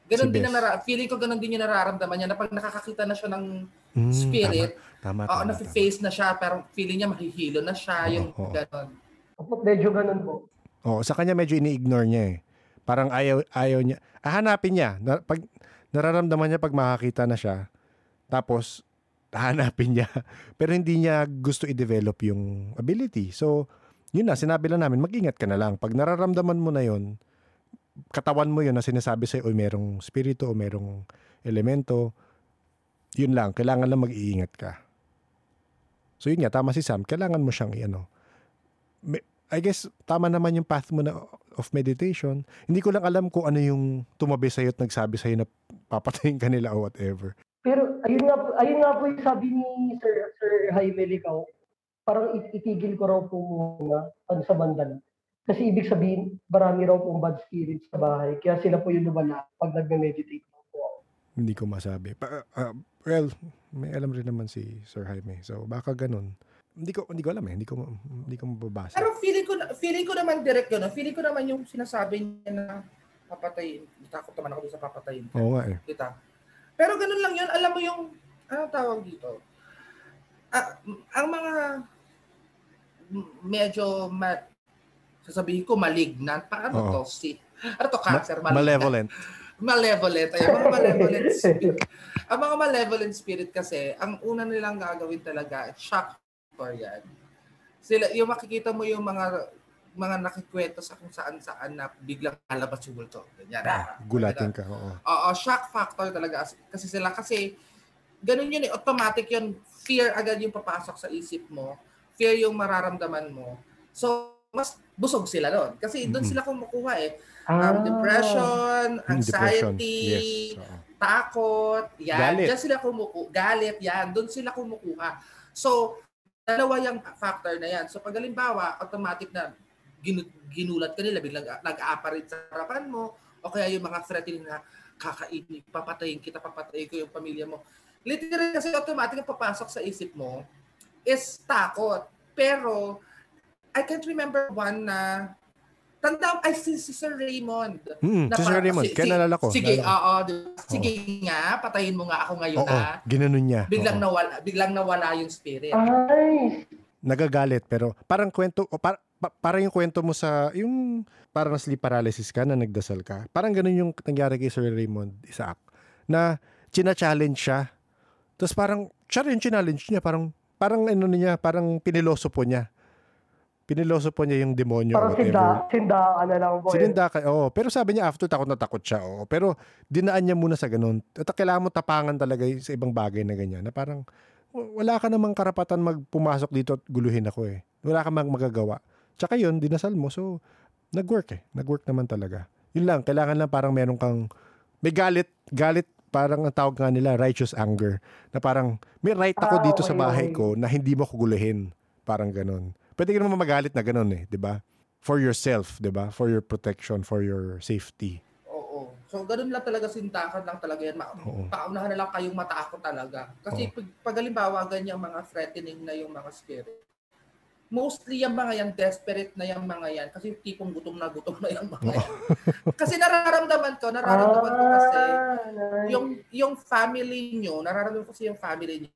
Ganun Si din ang nara- feeling ko ganun din yung nararamdaman niya na pag nakakakita na siya ng Mm, spirit, Tama, oo, tama, tama, na-face na siya, pero feeling niya mahihilo na siya, Oo, yung oo. ganun. Opo, medyo ganun po. Oo, sa kanya medyo ini-ignore niya eh. Parang ayaw, ayaw niya. Ah, hanapin niya. Na, pag, nararamdaman niya pag makakita na siya. Tapos, hanapin niya. Pero hindi niya gusto i-develop yung ability. So, yun na, sinabi lang namin, mag-ingat ka na lang. Pag nararamdaman mo na yun, katawan mo yun na sinasabi sa'yo, o merong spirito o merong elemento, yun lang, kailangan lang mag-iingat ka. So yun nga, tama si Sam, kailangan mo siyang, ano, I guess, tama naman yung path mo na of meditation. Hindi ko lang alam kung ano yung tumabi sa'yo at nagsabi sa'yo na papatayin ka nila o whatever. Pero ayun nga ayun nga po yung sabi ni Sir, Sir Jaime Licao, parang it- itigil ko raw po muna ano sa bandala. Kasi ibig sabihin, marami raw pong bad spirits sa bahay. Kaya sila po yung lumala pag nagme-meditate po ako. Hindi ko masabi. Pa, ah, well, may alam rin naman si Sir Jaime. So baka ganun. Hindi ko hindi ko alam eh. Hindi ko hindi ko mababasa. Pero feeling ko feeling ko naman direct yun. no? Feeling ko naman yung sinasabi niya na papatayin. Takot naman ako sa papatayin. Oo nga eh. Kita. Pero ganun lang yun. Alam mo yung, ano tawag dito? Ah, ang mga medyo ma, sasabihin ko malignant. Paano Oo. to? Si, ano to? Cancer? Ma- malevolent. malevolent. Ay, mga malevolent spirit. ang mga malevolent spirit kasi, ang una nilang gagawin talaga, shock factor yan. Sila, yung makikita mo yung mga mga nakikwento sa kung saan saan na biglang lalabas yung multo. Ganyan. Ah, gulatin ka. Oo. Oo, shock factor talaga kasi sila kasi ganun yun eh, automatic yun, fear agad yung papasok sa isip mo, fear yung mararamdaman mo. So, mas busog sila doon. Kasi doon sila kumukuha eh. Ah. Um, depression, Yung depression. anxiety, Yes. Oo. takot, yan. Galit. Diyan sila kumukuha. Galit, yan. Doon sila kumukuha. So, dalawa yung factor na yan. So, pag halimbawa, automatic na ginu- ginulat ka nila, biglang nag-apparate sa harapan mo, o kaya yung mga threatening na kakainin, papatayin kita, papatayin ko yung pamilya mo. Literally kasi automatic ang papasok sa isip mo is takot. Pero, I can't remember one na tanda ay si, si Sir Raymond. Mm, Na si Sir Raymond, si- kaya nalala ko. Sige, nalala oo. Sige nga, patayin mo nga ako ngayon Oo, na. ginanon niya. Biglang Oo. nawala, biglang nawala yung spirit. Ay, Nagagalit pero parang kwento o par, pa- parang yung kwento mo sa yung parang sleep paralysis ka na nagdasal ka. Parang ganun yung nangyari kay Sir Raymond Isaac na china-challenge siya. Tapos parang siya rin challenge niya parang parang ano niya, parang piniloso po niya. Piniloso po niya yung demonyo parang whatever. sinda, sindaan na lang po. Sininda ka, oo. Pero sabi niya after takot na takot siya, oo. Pero dinaan niya muna sa ganun. At kailangan mo tapangan talaga sa ibang bagay na ganyan. Na parang wala ka namang karapatan magpumasok dito at guluhin ako eh. Wala ka mang magagawa. Tsaka yun, dinasal mo. So, nag-work eh. Nag-work naman talaga. Yun lang, kailangan lang parang meron kang, may galit, galit, parang ang tawag nga nila, righteous anger. Na parang, may right ako Ah, dito sa okay, bahay okay. ko na hindi mo ko guluhin. Parang ganun. Pwede ka naman magalit na ganun eh, di ba? For yourself, di ba? For your protection, for your safety. Oo. So, ganun lang talaga, sintakan lang talaga yan. Ma- Oo. Paunahan na lang kayong matakot talaga. Kasi pag, pag halimbawa, ganyan mga threatening na yung mga spirit, mostly yung mga yan, desperate na yung mga yan. Kasi tipong gutom na gutom na yung mga yan. kasi nararamdaman ko, nararamdaman ko kasi, Ah, yung yung family nyo, nararamdaman ko kasi yung family nyo,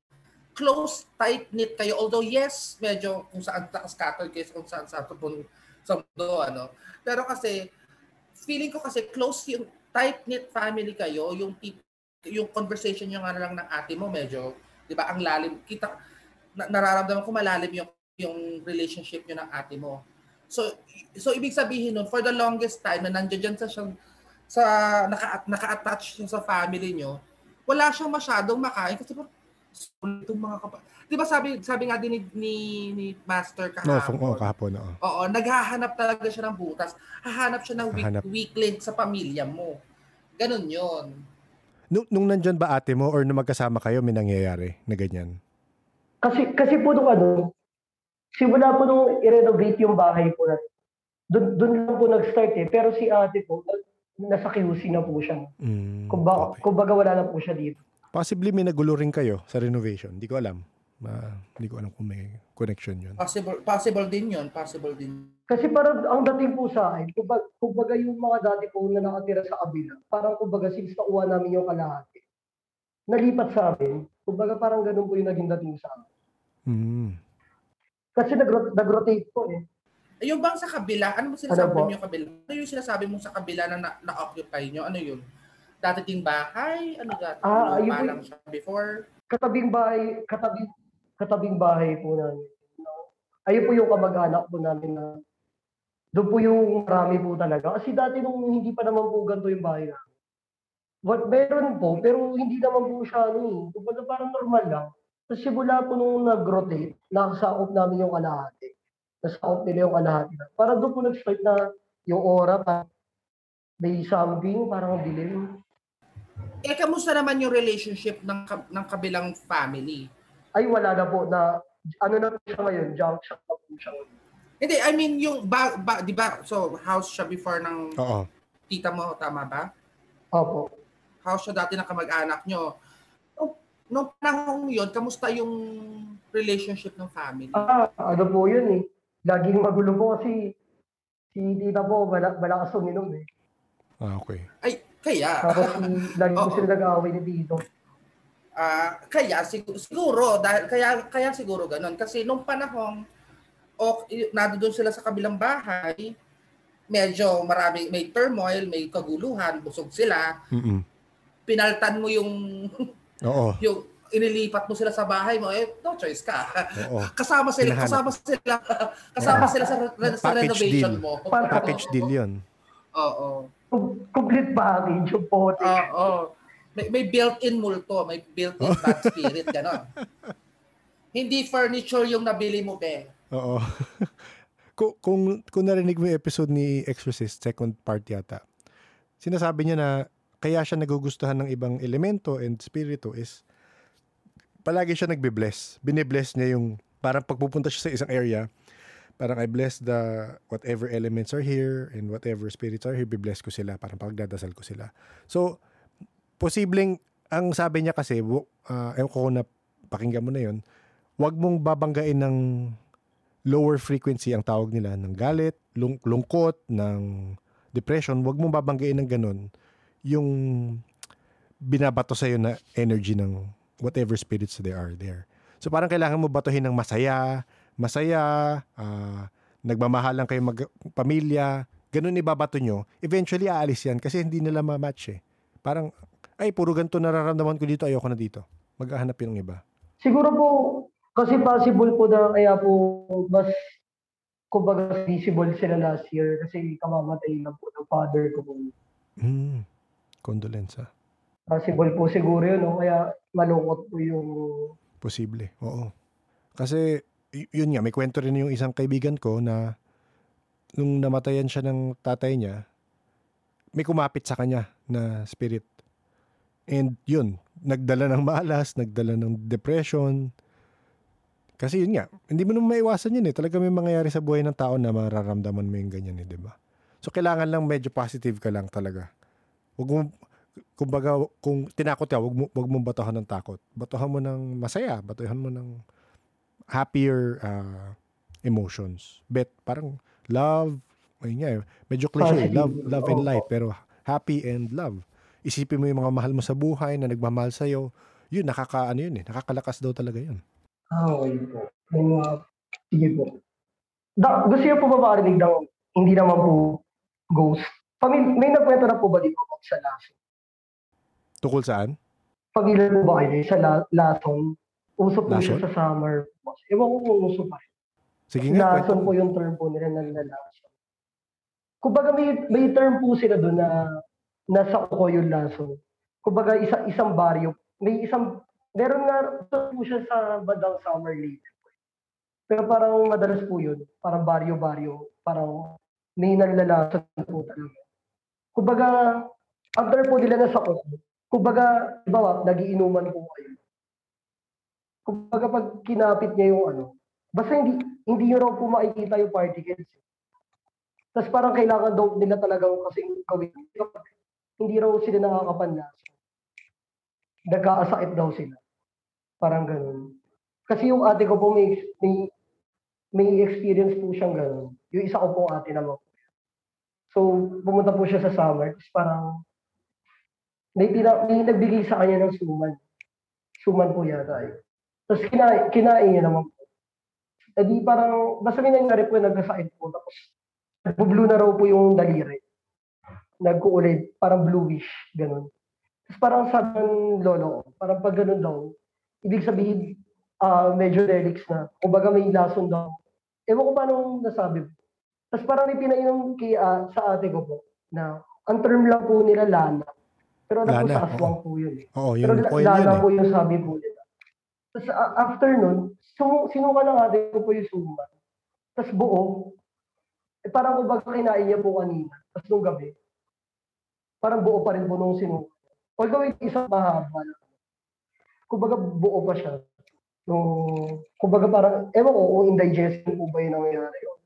close, tight-knit kayo. Although yes, medyo kung saan scattered kayo, kung saan sa pun- sa mundo, ano. Pero kasi, feeling ko kasi close yung tight-knit family kayo, yung tip, yung conversation nyo nga lang ng ate mo, medyo, di ba, ang lalim. Kita, na, nararamdaman ko malalim yung yung relationship nyo ng ate mo. So, so ibig sabihin nun, for the longest time na nandiyan dyan sa siyang, sa naka, naka-attach sa family nyo, wala siyang masyadong makain kasi po, itong mga kapatid. Di ba sabi, sabi nga din ni, ni, ni Master No, kahapon, fung, oh, kahapon, oo. Oo, naghahanap talaga siya ng butas. Hahanap siya ng weak, Hahanap. weak link sa pamilya mo. Ganon yon. Nung, nung nandyan ba ate mo or nung magkasama kayo, may nangyayari na ganyan? Kasi, kasi po nung ano, simula po nung i-renovate yung bahay po natin, doon, doon lang po nag-start eh. Pero si ate po, nasa QC na po siya. Mm, Kumbaga, okay. kumbaga wala na po siya dito. Possibly may nagulo rin kayo sa renovation. Hindi ko alam. Ma, hindi ko alam kung may connection yun. Possible, possible din yon possible din. Kasi parang ang dating po sa akin, kumbaga, kumbaga yung mga dati po na nakatira sa kabila, parang kumbaga since nakuha namin yung kalahati, nalipat sa amin, kumbaga parang ganun po yung naging dating sa amin. Mm. Kasi nag- nag-rotate po eh. Yung bang sa kabila, ano mo sinasabi Ano yung kabila? Ano yung sinasabi mo sa kabila na na- na-occupy nyo? Ano yun? Dati ting bahay? Ano dati? Ah, ano, po lang siya before? Katabing bahay, katabing, katabing bahay po namin. Ayun po yung kamag-anak po namin na doon po yung marami po talaga. Kasi dati nung hindi pa naman po ganito yung bahay namin. But meron po, pero hindi naman po siya ano eh. Kumbaga parang normal lang. Tapos simula po nung nag-rotate, nakasakop namin yung kalahati. Nasakop nila yung kalahati. Parang doon po nag-start na yung aura, pa, may something, parang dilim. Eh, kamusta naman yung relationship ng, ng kabilang family? Ay, wala na po na, ano na po siya ngayon, junk shop na po siya ngayon. Hindi, I mean, yung, ba, ba, di ba, so, house siya before ng Oo. tita mo, tama ba? Opo. House siya dati ng kamag-anak nyo. Nung, nung panahon yun, kamusta yung relationship ng family? Ah, ano po yun eh. Laging magulo po kasi si tita po, mala, malakas uminom eh. Ah, okay. Ay, kaya, Tapos lagi Oo. sila nag-aaway ni ah kaya siguro, siguro dahil kaya kaya siguro ganun kasi nung panahon o nandoon sila sa kabilang bahay medyo marami may turmoil, may kaguluhan, busog sila, Mm-mm. pinaltan mo yung Oo. yung inilipat mo sila sa bahay mo, eh no choice ka. Oo. Kasama sila, Hinahanap. kasama sila, kasama sila sa, re- sa Package renovation deal. mo. Package deal yun. Oo. Com- Complete package yung pote. Oo. May, may built-in multo, may built-in bad spirit, gano'n. Hindi furniture yung nabili mo, be. Oo. kung, kung, kung narinig mo yung episode ni Exorcist, second part yata, sinasabi niya na kaya siya nagugustuhan ng ibang elemento and spirito is palagi siya nagbe-bless. Bine-bless niya yung parang pagpupunta siya sa isang area, parang I bless the whatever elements are here and whatever spirits are here, bibless ko sila, parang pagdadasal ko sila. So, posibleng, ang sabi niya kasi, uh, ewan ko na pakinggan mo na yun, wag mong babanggain ng lower frequency ang tawag nila ng galit, lung- lungkot, ng depression, wag mong babanggain ng ganun yung binabato sa'yo na energy ng whatever spirits there are there. So parang kailangan mo batuhin ng masaya, masaya, ah, nagmamahalan kayo mag pamilya, ganun ibabato nyo, eventually aalis yan kasi hindi nila ma-match eh. Parang, ay, puro ganito nararamdaman ko dito, ayoko na dito. Maghahanap yun ng iba. Siguro po, kasi possible po na kaya po mas kumbaga visible sila last year kasi kamamatay lang po ng father ko po. Hmm. Condolence ah. Possible po siguro yun, no? kaya malungkot po yung Posible, oo. Kasi, yun nga, may kwento rin yung isang kaibigan ko na nung namatayan siya ng tatay niya, may kumapit sa kanya na spirit. And yun, nagdala ng malas, nagdala ng depression. Kasi yun nga, hindi mo naman maiwasan yun eh. Talaga may mangyayari sa buhay ng tao na mararamdaman mo yung ganyan eh, di ba? So, kailangan lang medyo positive ka lang talaga. Huwag mo, kumbaga, kung tinakot ka, wag mo, wag mo batuhan ng takot. Batuhan mo ng masaya, batuhan mo ng happier uh, emotions. Bet, parang love, ayun nga, eh, medyo cliche, love, love and light, pero happy and love. Isipin mo yung mga mahal mo sa buhay na nagmamahal sa'yo, yun, nakaka, ano yun eh, nakakalakas daw talaga yun. Ah, okay po. Yung mga, sige po. Da, gusto niyo po ba makarinig ng hindi naman po ghost? Pamil, may nagkwento na po ba dito sa lason? Tukol saan? Pamilyar po ba kayo sa la, lason? Uso po siya sa summer. Ewan ko kung uso pa. Sige nga, kwento. po yung term po nila ng lalason. Kumbaga may, may term po sila doon na nasa uko yung lason. Kumbaga isa, isang baryo. May isang, meron nga po siya sa bandang summer lake. Pero parang madalas po yun. Parang baryo-baryo. Parang may nanlalason po talaga. Kumbaga, ang term po nila nasa uko. Kumbaga, ba, nagiinuman po kayo. Kumbaga pag kinapit niya yung ano, basta hindi hindi nyo raw po makikita yung particles. Tapos parang kailangan daw nila talagang kasi gawin. Hindi raw sila nakakapanlasa. Nagkakasakit daw sila. Parang ganun. Kasi yung ate ko po may, may, may experience po siyang ganun. Yung isa ko po ate naman. So, pumunta po siya sa summer. Tapos parang may, pina, may nagbigay sa kanya ng suman. Suman po yata eh. Tapos kinain, kinain niya naman po. Eh di parang, basta may nangyari po, nagkasakit po. Tapos, nagbo-blue na raw po yung daliri. Nagkuulit, parang bluish, ganun. Tapos parang sabi ng lolo ko, parang pag ganun daw, ibig sabihin, ah medyo relics na. Kumbaga may lason daw. Ewan ko paano nasabi. Tapos parang may pinainom kay, ah, sa ate ko po, na ang term lang po nila lana. Pero alam ko Lana, sa aswang po yun eh. Oo, Pero yung la- oil yun lana eh. po yung sabi po nila. Tapos a- after nun, sum- sinuka ng ate ko po yung suma. Tapos buo. Eh, parang kung baga kinain niya po kanina, tapos nung gabi, parang buo pa rin po nung sinu. Although yung isang mahaba na. Kumbaga buo pa siya. Nung, kumbaga parang, ewan ko kung indigestion po ba yung nangyayari yun.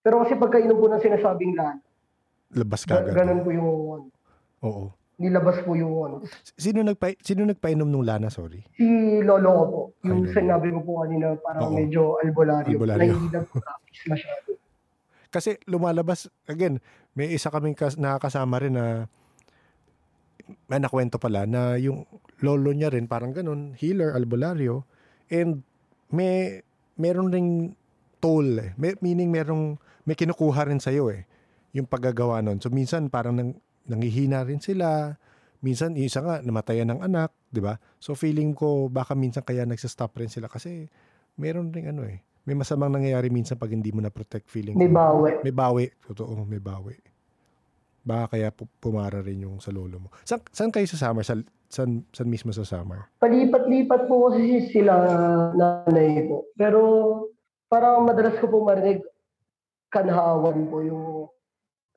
Pero kasi pagkainom po ng sinasabing lana, Labas ga- kagad. ganun po yung, Oo. Nilabas po yung ano. Sino nagpa sino nagpainom nung lana, sorry? Si Lolo ko po, yung Ay, sinabi ko po kanina, parang Oo. medyo albularyo. Albularyo. Na hindi na practice masyado. Kasi lumalabas, again, may isa kaming kas, nakakasama rin na may nakwento pala na yung lolo niya rin parang ganun, healer, albularyo, and may meron ring toll eh. May, meaning merong may kinukuha rin sa'yo eh yung paggagawa nun. So minsan parang nang, nangihina rin sila, minsan isa nga namatayan ng anak, 'di ba? So feeling ko baka minsan kaya nagsa-stop rin sila kasi meron ring ano eh. May masamang nangyayari minsan pag hindi mo na protect feeling. May ko. bawi. May bawi. Totoo, may bawi. Baka kaya pu- pumara rin yung sa lolo mo. Saan, saan kayo sa summer? Sa, saan, saan mismo sa summer? Palipat-lipat po kasi sila nanay po. Pero parang madalas ko po marinig kanhawan po yung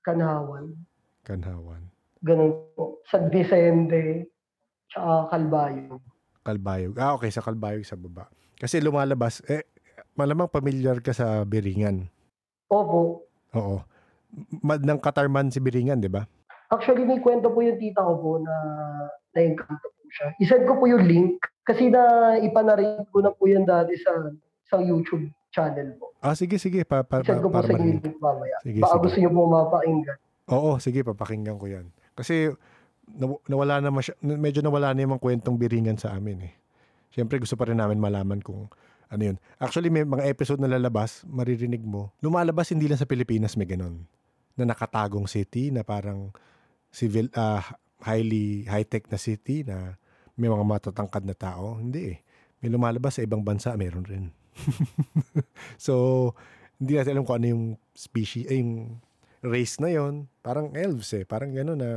kanhawan. Kanhawan. Ganun po. Sa Vicente, tsaka Calbayo. Kalbayog. Ah, okay. Sa Kalbayog sa baba. Kasi lumalabas, eh, malamang familiar ka sa Biringan. Opo. Oo. Mad ng Katarman si Biringan, di ba? Actually, may kwento po yung tita ko po na na-encounter po siya. Isend ko po yung link kasi na ipanarin ko na po yan dati sa sa YouTube channel po. Ah, sige, sige. Pa, pa, Isend pa, ko po para sa inyo mamaya. Sige, Baka sige. gusto niyo po mapakinggan. Oo, sige, papakinggan ko yan. Kasi naw- nawala na masya, medyo nawala na yung mga kwentong biringan sa amin eh. Siyempre gusto pa rin namin malaman kung ano yun. Actually, may mga episode na lalabas, maririnig mo. Lumalabas hindi lang sa Pilipinas may ganun. Na nakatagong city, na parang civil, ah, highly high-tech na city, na may mga matatangkad na tao. Hindi eh. May lumalabas sa ibang bansa, meron rin. so, hindi natin alam kung ano yung species, eh, yung race na yon parang elves eh. Parang gano'n na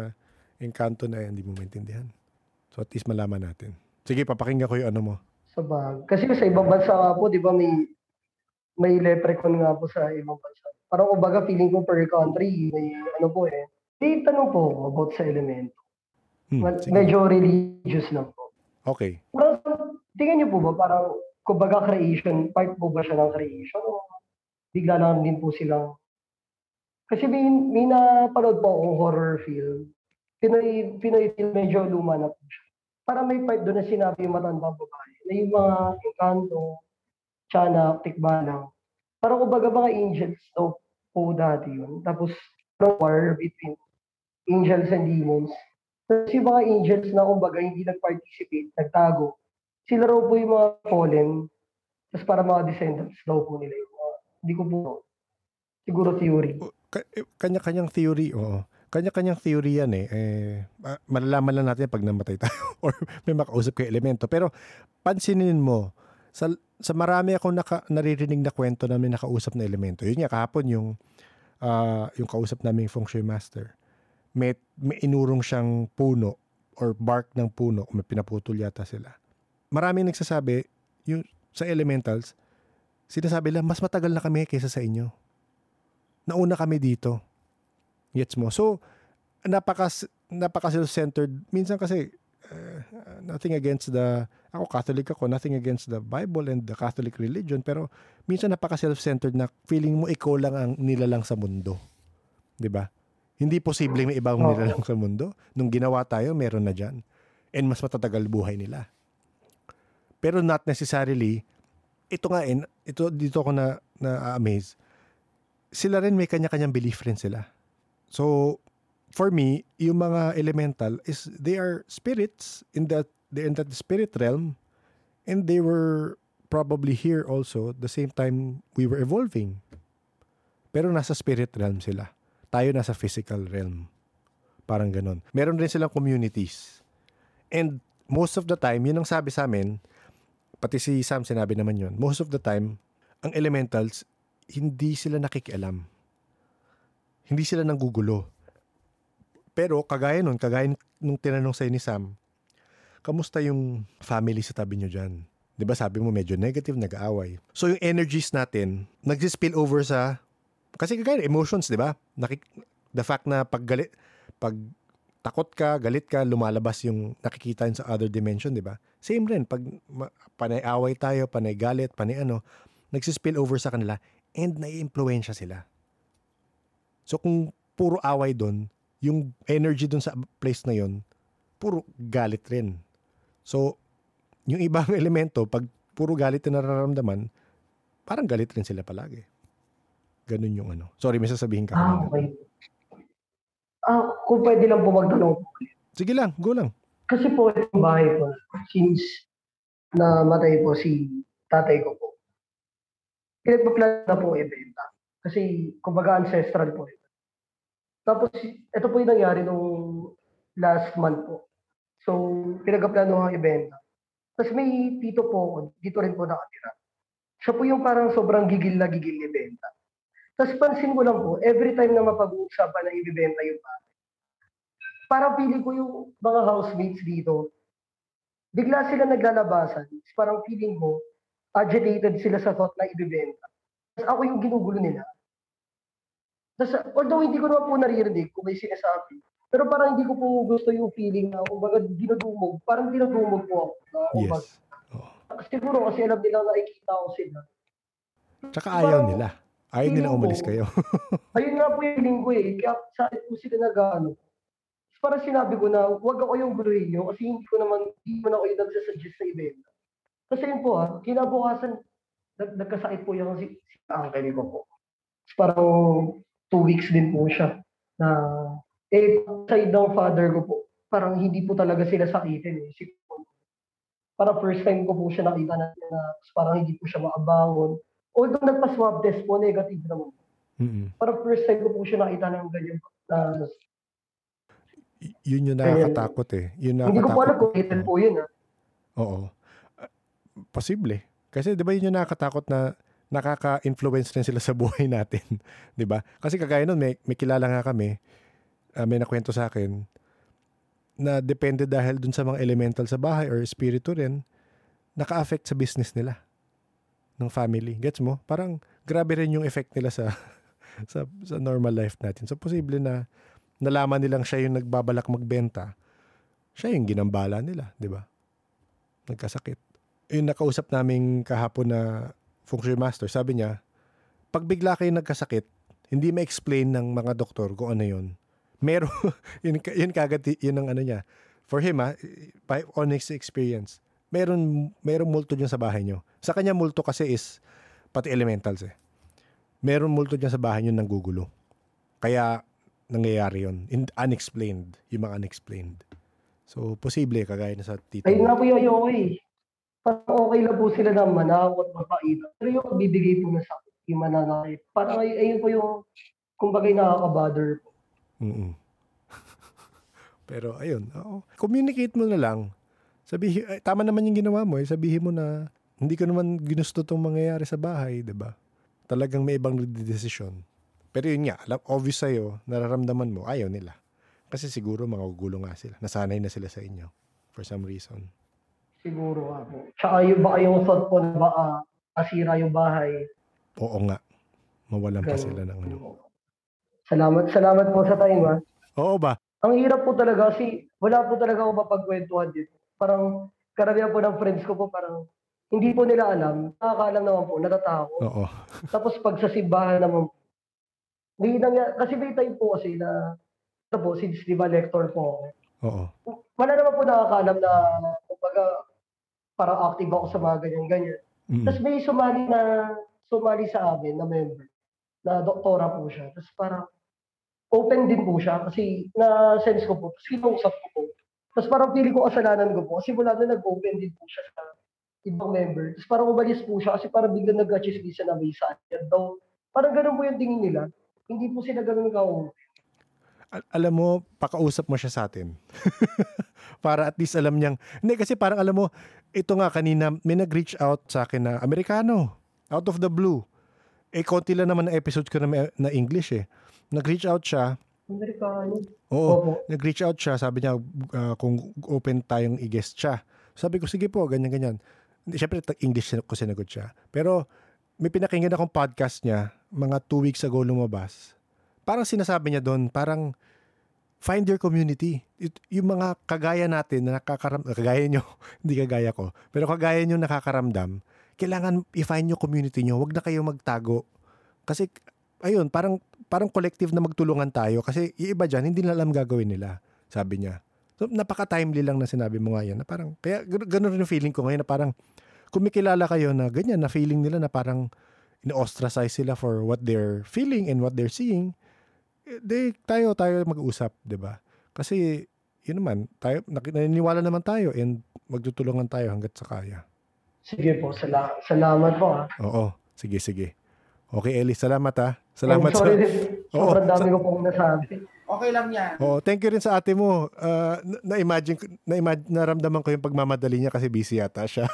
encanto na hindi mo maintindihan. So at least malaman natin. Sige, papakinggan ko yung ano mo. Sa bag. Kasi sa ibang bansa nga po, di ba may may leprechaun nga po sa ibang bansa. Parang kumbaga feeling ko per country, may ano po eh. May tanong po about sa elemento. Hmm, Well, sige. medyo religious lang po. Okay. Parang, tingnan niyo po ba, parang kumbaga creation, part po ba siya ng creation? O bigla lang din po silang... Kasi may, may napanood po akong horror film. Pinoy, Pinoy film, medyo luma na po siya. Parang may part doon na sinabi yung matandang babae na yung mga encanto, tiyanak, tikbalang. Parang kumbaga mga angels daw po dati yun. Tapos, war between angels and demons. Tapos yung mga angels na kumbaga hindi nag-participate, nagtago, sila raw po yung mga fallen, tapos para mga descendants daw po nila yung mga, hindi ko po, siguro theory. Eh, Kanya-kanyang theory, oo. Kanya-kanyang theory yan eh. eh ma- malalaman lang natin pag namatay tayo or may makausap kayo elemento. Pero pansinin mo, sa, sa marami akong naka, naririnig na kwento na may nakausap na elemento. Yun nga, kahapon yung, ah, yung kausap namin feng master. May, may inurong siyang puno or bark ng puno, may pinaputol yata sila. Maraming nagsasabi, yung sa elementals, sinasabi lang, mas matagal na kami kaysa sa inyo nauna kami dito. Gets mo? So, napaka, napaka self-centered. Minsan kasi, uh, nothing against the, ako Catholic ako, nothing against the Bible and the Catholic religion, pero minsan napaka self-centered na feeling mo ikaw lang ang nilalang sa mundo. 'Di ba? Hindi posible may ibang nilalang sa mundo. Nung ginawa tayo, meron na dyan. And mas matatagal buhay nila. Pero not necessarily, ito nga eh, ito, dito ako na, na-amaze sila rin may kanya-kanyang belief rin sila. So, for me, yung mga elemental is they are spirits in that they're in that spirit realm and they were probably here also the same time we were evolving. Pero nasa spirit realm sila. Tayo nasa physical realm. Parang ganun. Meron rin silang communities. And most of the time, yun ang sabi sa amin, pati si Sam sinabi naman yun, most of the time, ang elementals, hindi sila nakikialam. Hindi sila nanggugulo. Pero kagaya nun, kagaya nung tinanong sa'yo ni Sam, kamusta yung family sa tabi nyo dyan? 'Di ba sabi mo medyo negative, nag-aaway. So yung energies natin, nag-spill over sa kasi kagaya emotions, di ba? Nakik- the fact na pag galit, pag takot ka, galit ka, lumalabas yung nakikita yun sa other dimension, di ba? Same rin, pag ma- panay away tayo, panay galit, panay ano, nagsispill over sa kanila and nai-impluensya sila. So kung puro away doon, yung energy doon sa place na yon puro galit rin. So, yung ibang elemento, pag puro galit na nararamdaman, parang galit rin sila palagi. Ganun yung ano. Sorry, may sasabihin ka Ah, okay. Ah, kung pwede lang po magtanong. Sige lang, go lang. Kasi po itong bahay po, since na matay po si tatay ko po, pinagpaplano na po ibenta. Kasi kumbaga ancestral po ito. Tapos ito po yung nangyari nung last month po. So pinagpaplano ang ibenta. Tapos may tito po dito rin po nakatira. Siya po yung parang sobrang gigil na gigil ni benta. Tapos pansin ko lang po, every time na mapag-uusapan na ibibenta yung bahay, parang pili ko yung mga housemates dito, bigla sila naglalabasan. Parang feeling ko, agitated sila sa thought na ibibenta. Tapos ako yung ginugulo nila. Tapos, although hindi ko naman po naririnig kung may sinasabi, pero parang hindi ko po gusto yung feeling na, kumbaga, dinudumog. Parang dinudumog po ako. Na, Yes. Oo. Siguro kasi alam nila nakikita ko sila. Tsaka ayaw nila. Ayaw nila umalis kayo. Ayun nga po yung linggo eh. Kaya sa akin po sila nag-ano. Parang sinabi ko na, huwag ako yung guluhin nyo kasi hindi ko naman, hindi ko na ako yung nagsasuggest sa event. Kasi yun po ha, kinabukasan, nag, nagkasakit po yung si, si uncle ko po. Parang two weeks din po siya na eh, side ng father ko po, parang hindi po talaga sila sakitin eh. Si, parang first time ko po siya nakita na, na parang hindi po siya makabangon. Although nagpa-swab test po, negative naman. Mm-mm. Parang first time ko po siya nakita ng ganyan. na Y- yun yung nakakatakot eh. Yun hindi ko po alam kung nakakatakot. po yun. ah. Oo. Posible. Kasi 'di ba yun yung nakakatakot na nakaka-influence rin sila sa buhay natin, 'di ba? Kasi kagaya nun may may kilala nga kami, ah, may nakwento sa akin na depende dahil dun sa mga elemental sa bahay or spirito rin, naka-affect sa business nila ng family. Gets mo? Parang grabe rin yung effect nila sa sa sa normal life natin. So posible na nalaman nilang siya yung nagbabalak magbenta. Siya yung ginambala nila, 'di ba? nagkasakit. Yung nakausap namin kahapon na shui master, sabi niya, pag bigla kayo nagkasakit, hindi ma-explain ng mga doktor kung ano yun. Meron, yun, yun kagad, yun ang ano niya. For him, ha, by, on his experience, meron, meron multo dyan sa bahay niyo. Sa kanya multo kasi is, pati elementals eh. Meron multo dyan sa bahay niyo nang gugulo. Kaya, nangyayari yun. In, unexplained. Yung mga unexplained. So, posible, kagaya na sa tito. Ayun nga po yung eh. Parang okay lang po sila na manawat, mapait. Pero yung bibigay po na sakit, yung mananakit. Parang ay, ayun po yung, kumbaga nakaka-bother. mm Pero ayun, oo. communicate mo na lang. Sabihin, ay, tama naman yung ginawa mo. Eh. Sabihin mo na hindi ko naman ginusto itong mangyayari sa bahay, 'di ba? Talagang may ibang desisyon. Pero yun nga, alam, obvious sa'yo, nararamdaman mo, ayaw nila. Kasi siguro magugulo nga sila. Nasanay na sila sa inyo for some reason. Siguro nga po. Tsaka yung baka yung thought po na baka asira yung bahay. Oo nga. Mawalan pa sila ng ano. Salamat, salamat po sa time ha. Oo ba? Ang hirap po talaga kasi wala po talaga ako mapagkwentuhan dito. Parang karamihan po ng friends ko po parang hindi po nila alam. Nakakaalam naman po, natatakot. Oo. Tapos pag sa simbahan naman, may nangyari, kasi may time po kasi na, ito po, since di ba lector po ako, Oo. wala naman po nakakaalam na, kumbaga, parang active ako sa mga ganyan-ganyan. Mm. Tapos may sumali na, sumali sa amin na member, na doktora po siya. Tapos parang, open din po siya kasi na-sense ko po, tapos kinausap ko po. Tapos parang pili ko kasalanan ko po kasi mula na nag-open din po siya sa ibang member. Tapos parang umalis po siya kasi parang biglang nag-chismisa na may saan daw. Parang ganun po yung tingin nila. Hindi po sila ganun ka Al- alam mo, pakausap mo siya sa atin. para at least alam niyang, hindi kasi parang alam mo, ito nga kanina, may nag-reach out sa akin na Amerikano, out of the blue. Eh, konti lang naman na episode ko na, na English eh. Nag-reach out siya, Amerikano. oo, Opo. nag-reach out siya, sabi niya ah, kung open tayong i-guest siya. Sabi ko, sige po, ganyan-ganyan. Siyempre, tag- English ko sinagot siya. Pero, may pinakinggan akong podcast niya mga two weeks ago lumabas, parang sinasabi niya doon, parang find your community. It, yung mga kagaya natin na nakakaram, kagaya nyo, hindi kagaya ko, pero kagaya nyo nakakaramdam, kailangan i-find yung community nyo. Huwag na kayo magtago. Kasi, ayun, parang, parang collective na magtulungan tayo. Kasi yung iba dyan, hindi na alam gagawin nila, sabi niya. So, napaka-timely lang na sinabi mo nga yan. Na parang, kaya gano'n rin yung feeling ko ngayon na parang, kung may kilala kayo na ganyan, na feeling nila na parang in-ostracize sila for what they're feeling and what they're seeing, de, tayo, tayo mag-usap, di ba? Kasi, yun naman, tayo, naniniwala naman tayo and magtutulungan tayo hanggat sa kaya. Sige po, sala- salamat po ha. Oo, sige, sige. Okay, Ellie, salamat ha. Salamat Oh, sorry, sa... Oo, sobrang dami sa- ko pong nasabi. Okay lang yan. Oo, thank you rin sa ate mo. Uh, na- na-imagine, ko- na-imagine, naramdaman ko yung pagmamadali niya kasi busy yata siya.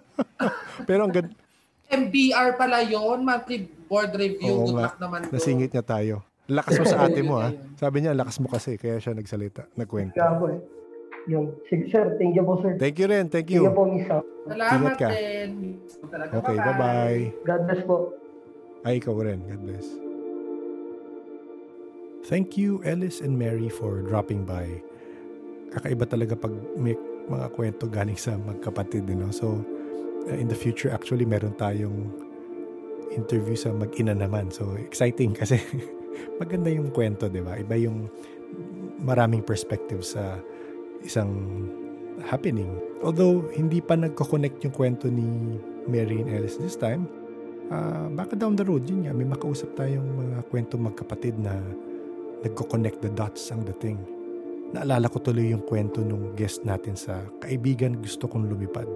Pero ang ganda, MBR pala yon monthly board review. Oo luck naman to. nasingit niya tayo. Lakas mo sa ate mo ha. Sabi niya, lakas mo kasi. Kaya siya nagsalita, nagkwento. Po eh. Yun. Sige sir, thank you po sir. Thank you rin, thank Thank you you. po, Misa. Salamat Ingat ka. din. Talaga, Okay, bye-bye. God bless po. Ay, ikaw rin. God bless. Thank you, Ellis and Mary, for dropping by. Kakaiba talaga pag may mga kwento galing sa magkapatid, you know? So, uh, in the future, actually, meron tayong interview sa mag-ina naman. So, exciting kasi maganda yung kwento, di ba? Iba yung maraming perspective sa isang happening. Although, hindi pa nagko-connect yung kwento ni Mary and Ellis this time, Ah, baka down the road, yun nga, may makausap tayong mga kwento magkapatid na nagko-connect the dots ang dating. Naalala ko tuloy yung kwento nung guest natin sa Kaibigan Gusto Kong Lumipad.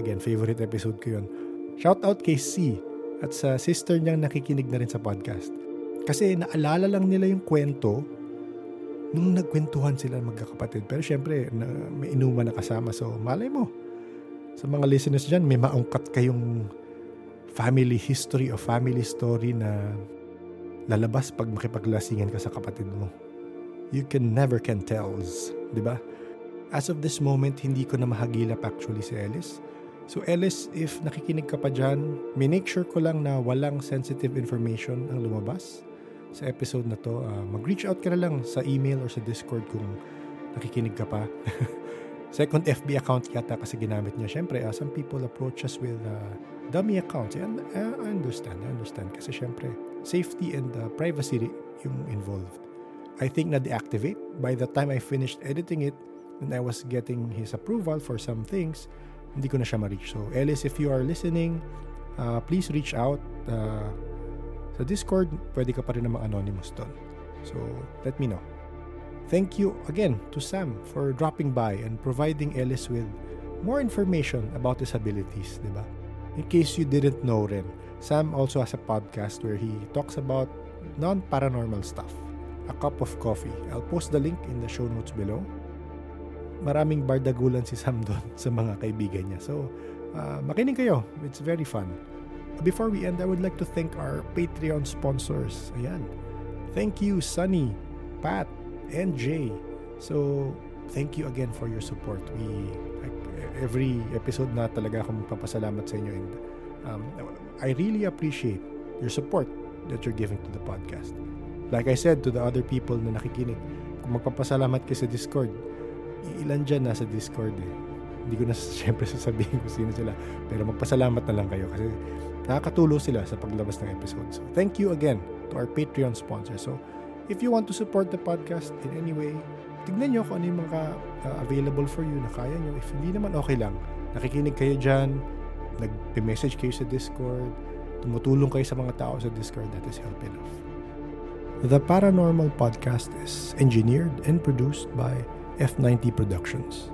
Again, favorite episode ko yun. Shout out kay C at sa sister niyang nakikinig na rin sa podcast. Kasi naalala lang nila yung kwento nung nagkwentuhan sila magkakapatid. Pero syempre, na, may inuman na kasama. So, malay mo. Sa mga listeners dyan, may maungkat kayong family history o family story na lalabas pag makipaglasingan ka sa kapatid mo. You can never can tells, di ba? As of this moment, hindi ko na mahagilap actually si Ellis. So Ellis, if nakikinig ka pa dyan, may make sure ko lang na walang sensitive information ang lumabas sa episode na to. Uh, mag-reach out ka na lang sa email or sa Discord kung nakikinig ka pa. Second FB account yata kasi ginamit niya. Siyempre, uh, some people approach us with uh, dummy accounts. And uh, I understand, I understand. Kasi siyempre, safety and uh, privacy ri- yung involved. I think na deactivate. By the time I finished editing it, and I was getting his approval for some things, hindi ko na siya ma-reach. So, Ellis, if you are listening, uh, please reach out. Uh, sa Discord, pwede ka pa rin namang anonymous doon. So, let me know. Thank you again to Sam for dropping by and providing Ellis with more information about his abilities, di ba? In case you didn't know rin, Sam also has a podcast where he talks about non-paranormal stuff. A Cup of Coffee. I'll post the link in the show notes below. Maraming bardagulan si Sam doon sa mga kaibigan niya. So, uh, makinig kayo. It's very fun. Before we end, I would like to thank our Patreon sponsors. Ayan. Thank you, Sunny, Pat, and Jay. So, thank you again for your support. We, every episode na talaga akong magpapasalamat sa inyo and um, I really appreciate your support that you're giving to the podcast. Like I said to the other people na nakikinig, kung magpapasalamat kayo sa Discord, ilan dyan nasa Discord eh. Hindi ko na siyempre sasabihin kung sino sila. Pero magpasalamat na lang kayo kasi nakakatulong sila sa paglabas ng episode. So, thank you again to our Patreon sponsor. So, if you want to support the podcast in any way, tignan nyo kung ano yung mga uh, available for you na kaya nyo. If hindi naman, okay lang. Nakikinig kayo dyan, nag-message kayo sa Discord, tumutulong kayo sa mga tao sa Discord, that is help enough. The Paranormal Podcast is engineered and produced by F90 Productions.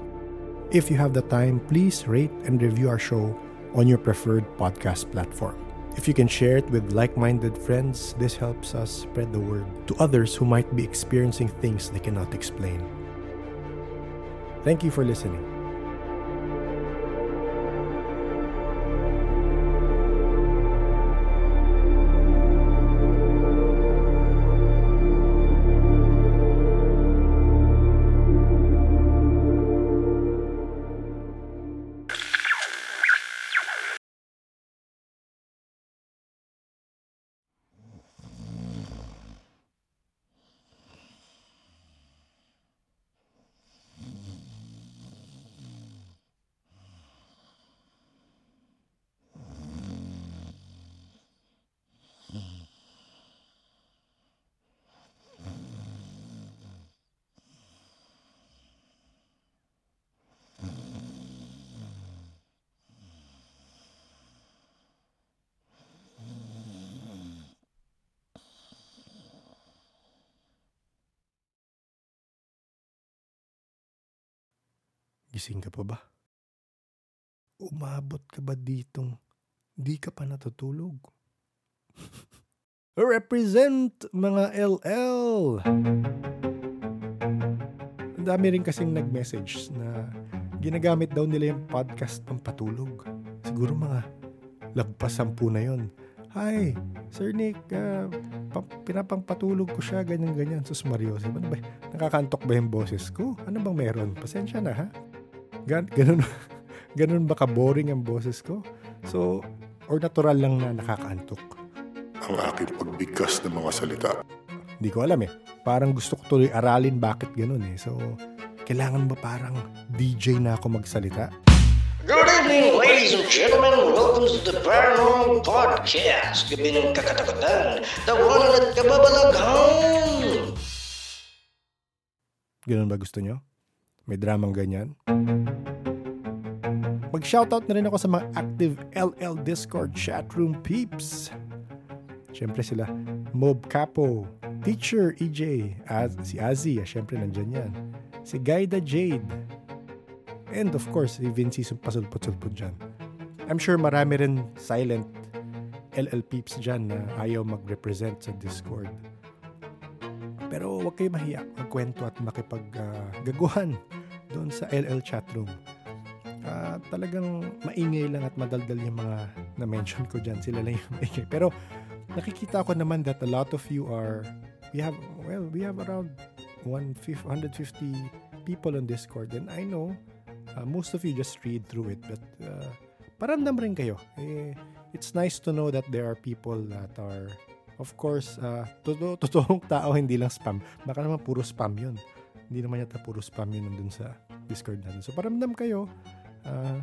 If you have the time, please rate and review our show on your preferred podcast platform. If you can share it with like minded friends, this helps us spread the word to others who might be experiencing things they cannot explain. Thank you for listening. Gising ka pa ba? Umabot ka ba ditong di ka pa natutulog? Represent mga LL! Ang dami rin kasing nag-message na ginagamit daw nila yung podcast pang patulog. Siguro mga lagpas sampu na yon. Hi, Sir Nick, uh, pa- pinapangpatulog ko siya, ganyan-ganyan. Sus Mario, ano ba? Nakakantok ba yung boses ko? Ano bang meron? Pasensya na ha? Gan ganun, ganun ba ka-boring ang boses ko? So, or natural lang na nakakaantok? Ang aking pagbigkas ng mga salita. Hindi ko alam eh. Parang gusto ko tuloy aralin bakit ganun eh. So, kailangan ba parang DJ na ako magsalita? Good evening, ladies and gentlemen. Welcome to the Paranormal Podcast. Gabi ng kakatakutan, tawanan at kababalaghan. Ganun ba gusto nyo? May dramang ganyan? Mag-shoutout na rin ako sa mga active LL Discord chatroom peeps. Siyempre sila, Mob Capo, Teacher EJ, Az, si Azzy, ah, siyempre nandyan yan. Si Gaida Jade, and of course, si Vinci pasulpot-sulpot dyan. I'm sure marami rin silent LL peeps dyan na ayaw mag-represent sa Discord. Pero huwag kayo mahiya magkwento at makipaggaguhan uh, doon sa LL chatroom. Uh, talagang maingay lang at madaldal yung mga na-mention ko dyan. Sila lang yung maingay. Pero nakikita ko naman that a lot of you are, we have, well, we have around 150 people on Discord. And I know uh, most of you just read through it. But uh, paramdam rin kayo. Eh, it's nice to know that there are people that are Of course, uh, totoo, totoong tao, hindi lang spam. Baka naman puro spam yun. Hindi naman yata puro spam yun nandun sa Discord natin. So, paramdam kayo, uh,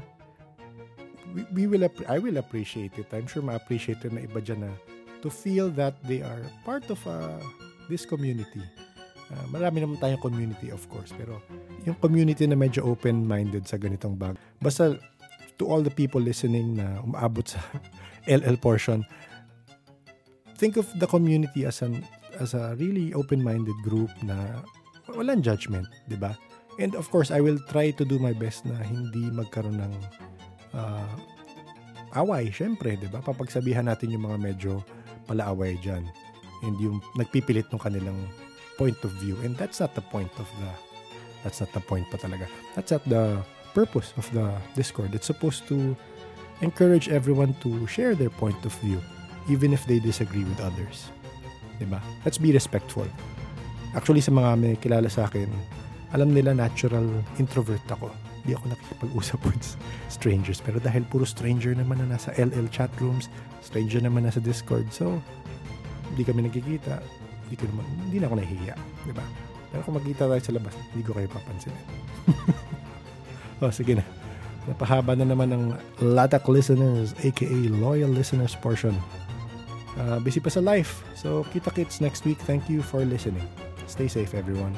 we, we will, I will appreciate it. I'm sure ma-appreciate na iba dyan na to feel that they are part of uh, this community. Uh, marami naman tayong community, of course. Pero yung community na medyo open-minded sa ganitong bag. Basta to all the people listening na umaabot sa LL portion, think of the community as an as a really open-minded group na walang judgment, 'di ba? And of course, I will try to do my best na hindi magkaroon ng uh, away, syempre, 'di ba? Papagsabihan natin yung mga medyo palaaway diyan. And yung nagpipilit ng kanilang point of view. And that's not the point of the that's not the point pa talaga. That's not the purpose of the Discord. It's supposed to encourage everyone to share their point of view even if they disagree with others. Diba? Let's be respectful. Actually, sa mga may kilala sa akin, alam nila natural introvert ako. Hindi ako nakikipag-usap with strangers. Pero dahil puro stranger naman na nasa LL chat rooms, stranger naman nasa Discord, so hindi kami nagkikita, hindi, ko naman, hindi na ako nahihiya. Diba? Pero kung magkita tayo sa labas, hindi ko kayo papansinin. oh, sige na. Napahaba na naman ng Latak listeners, aka loyal listeners portion uh, busy pa sa life. So, kita kits next week. Thank you for listening. Stay safe, everyone.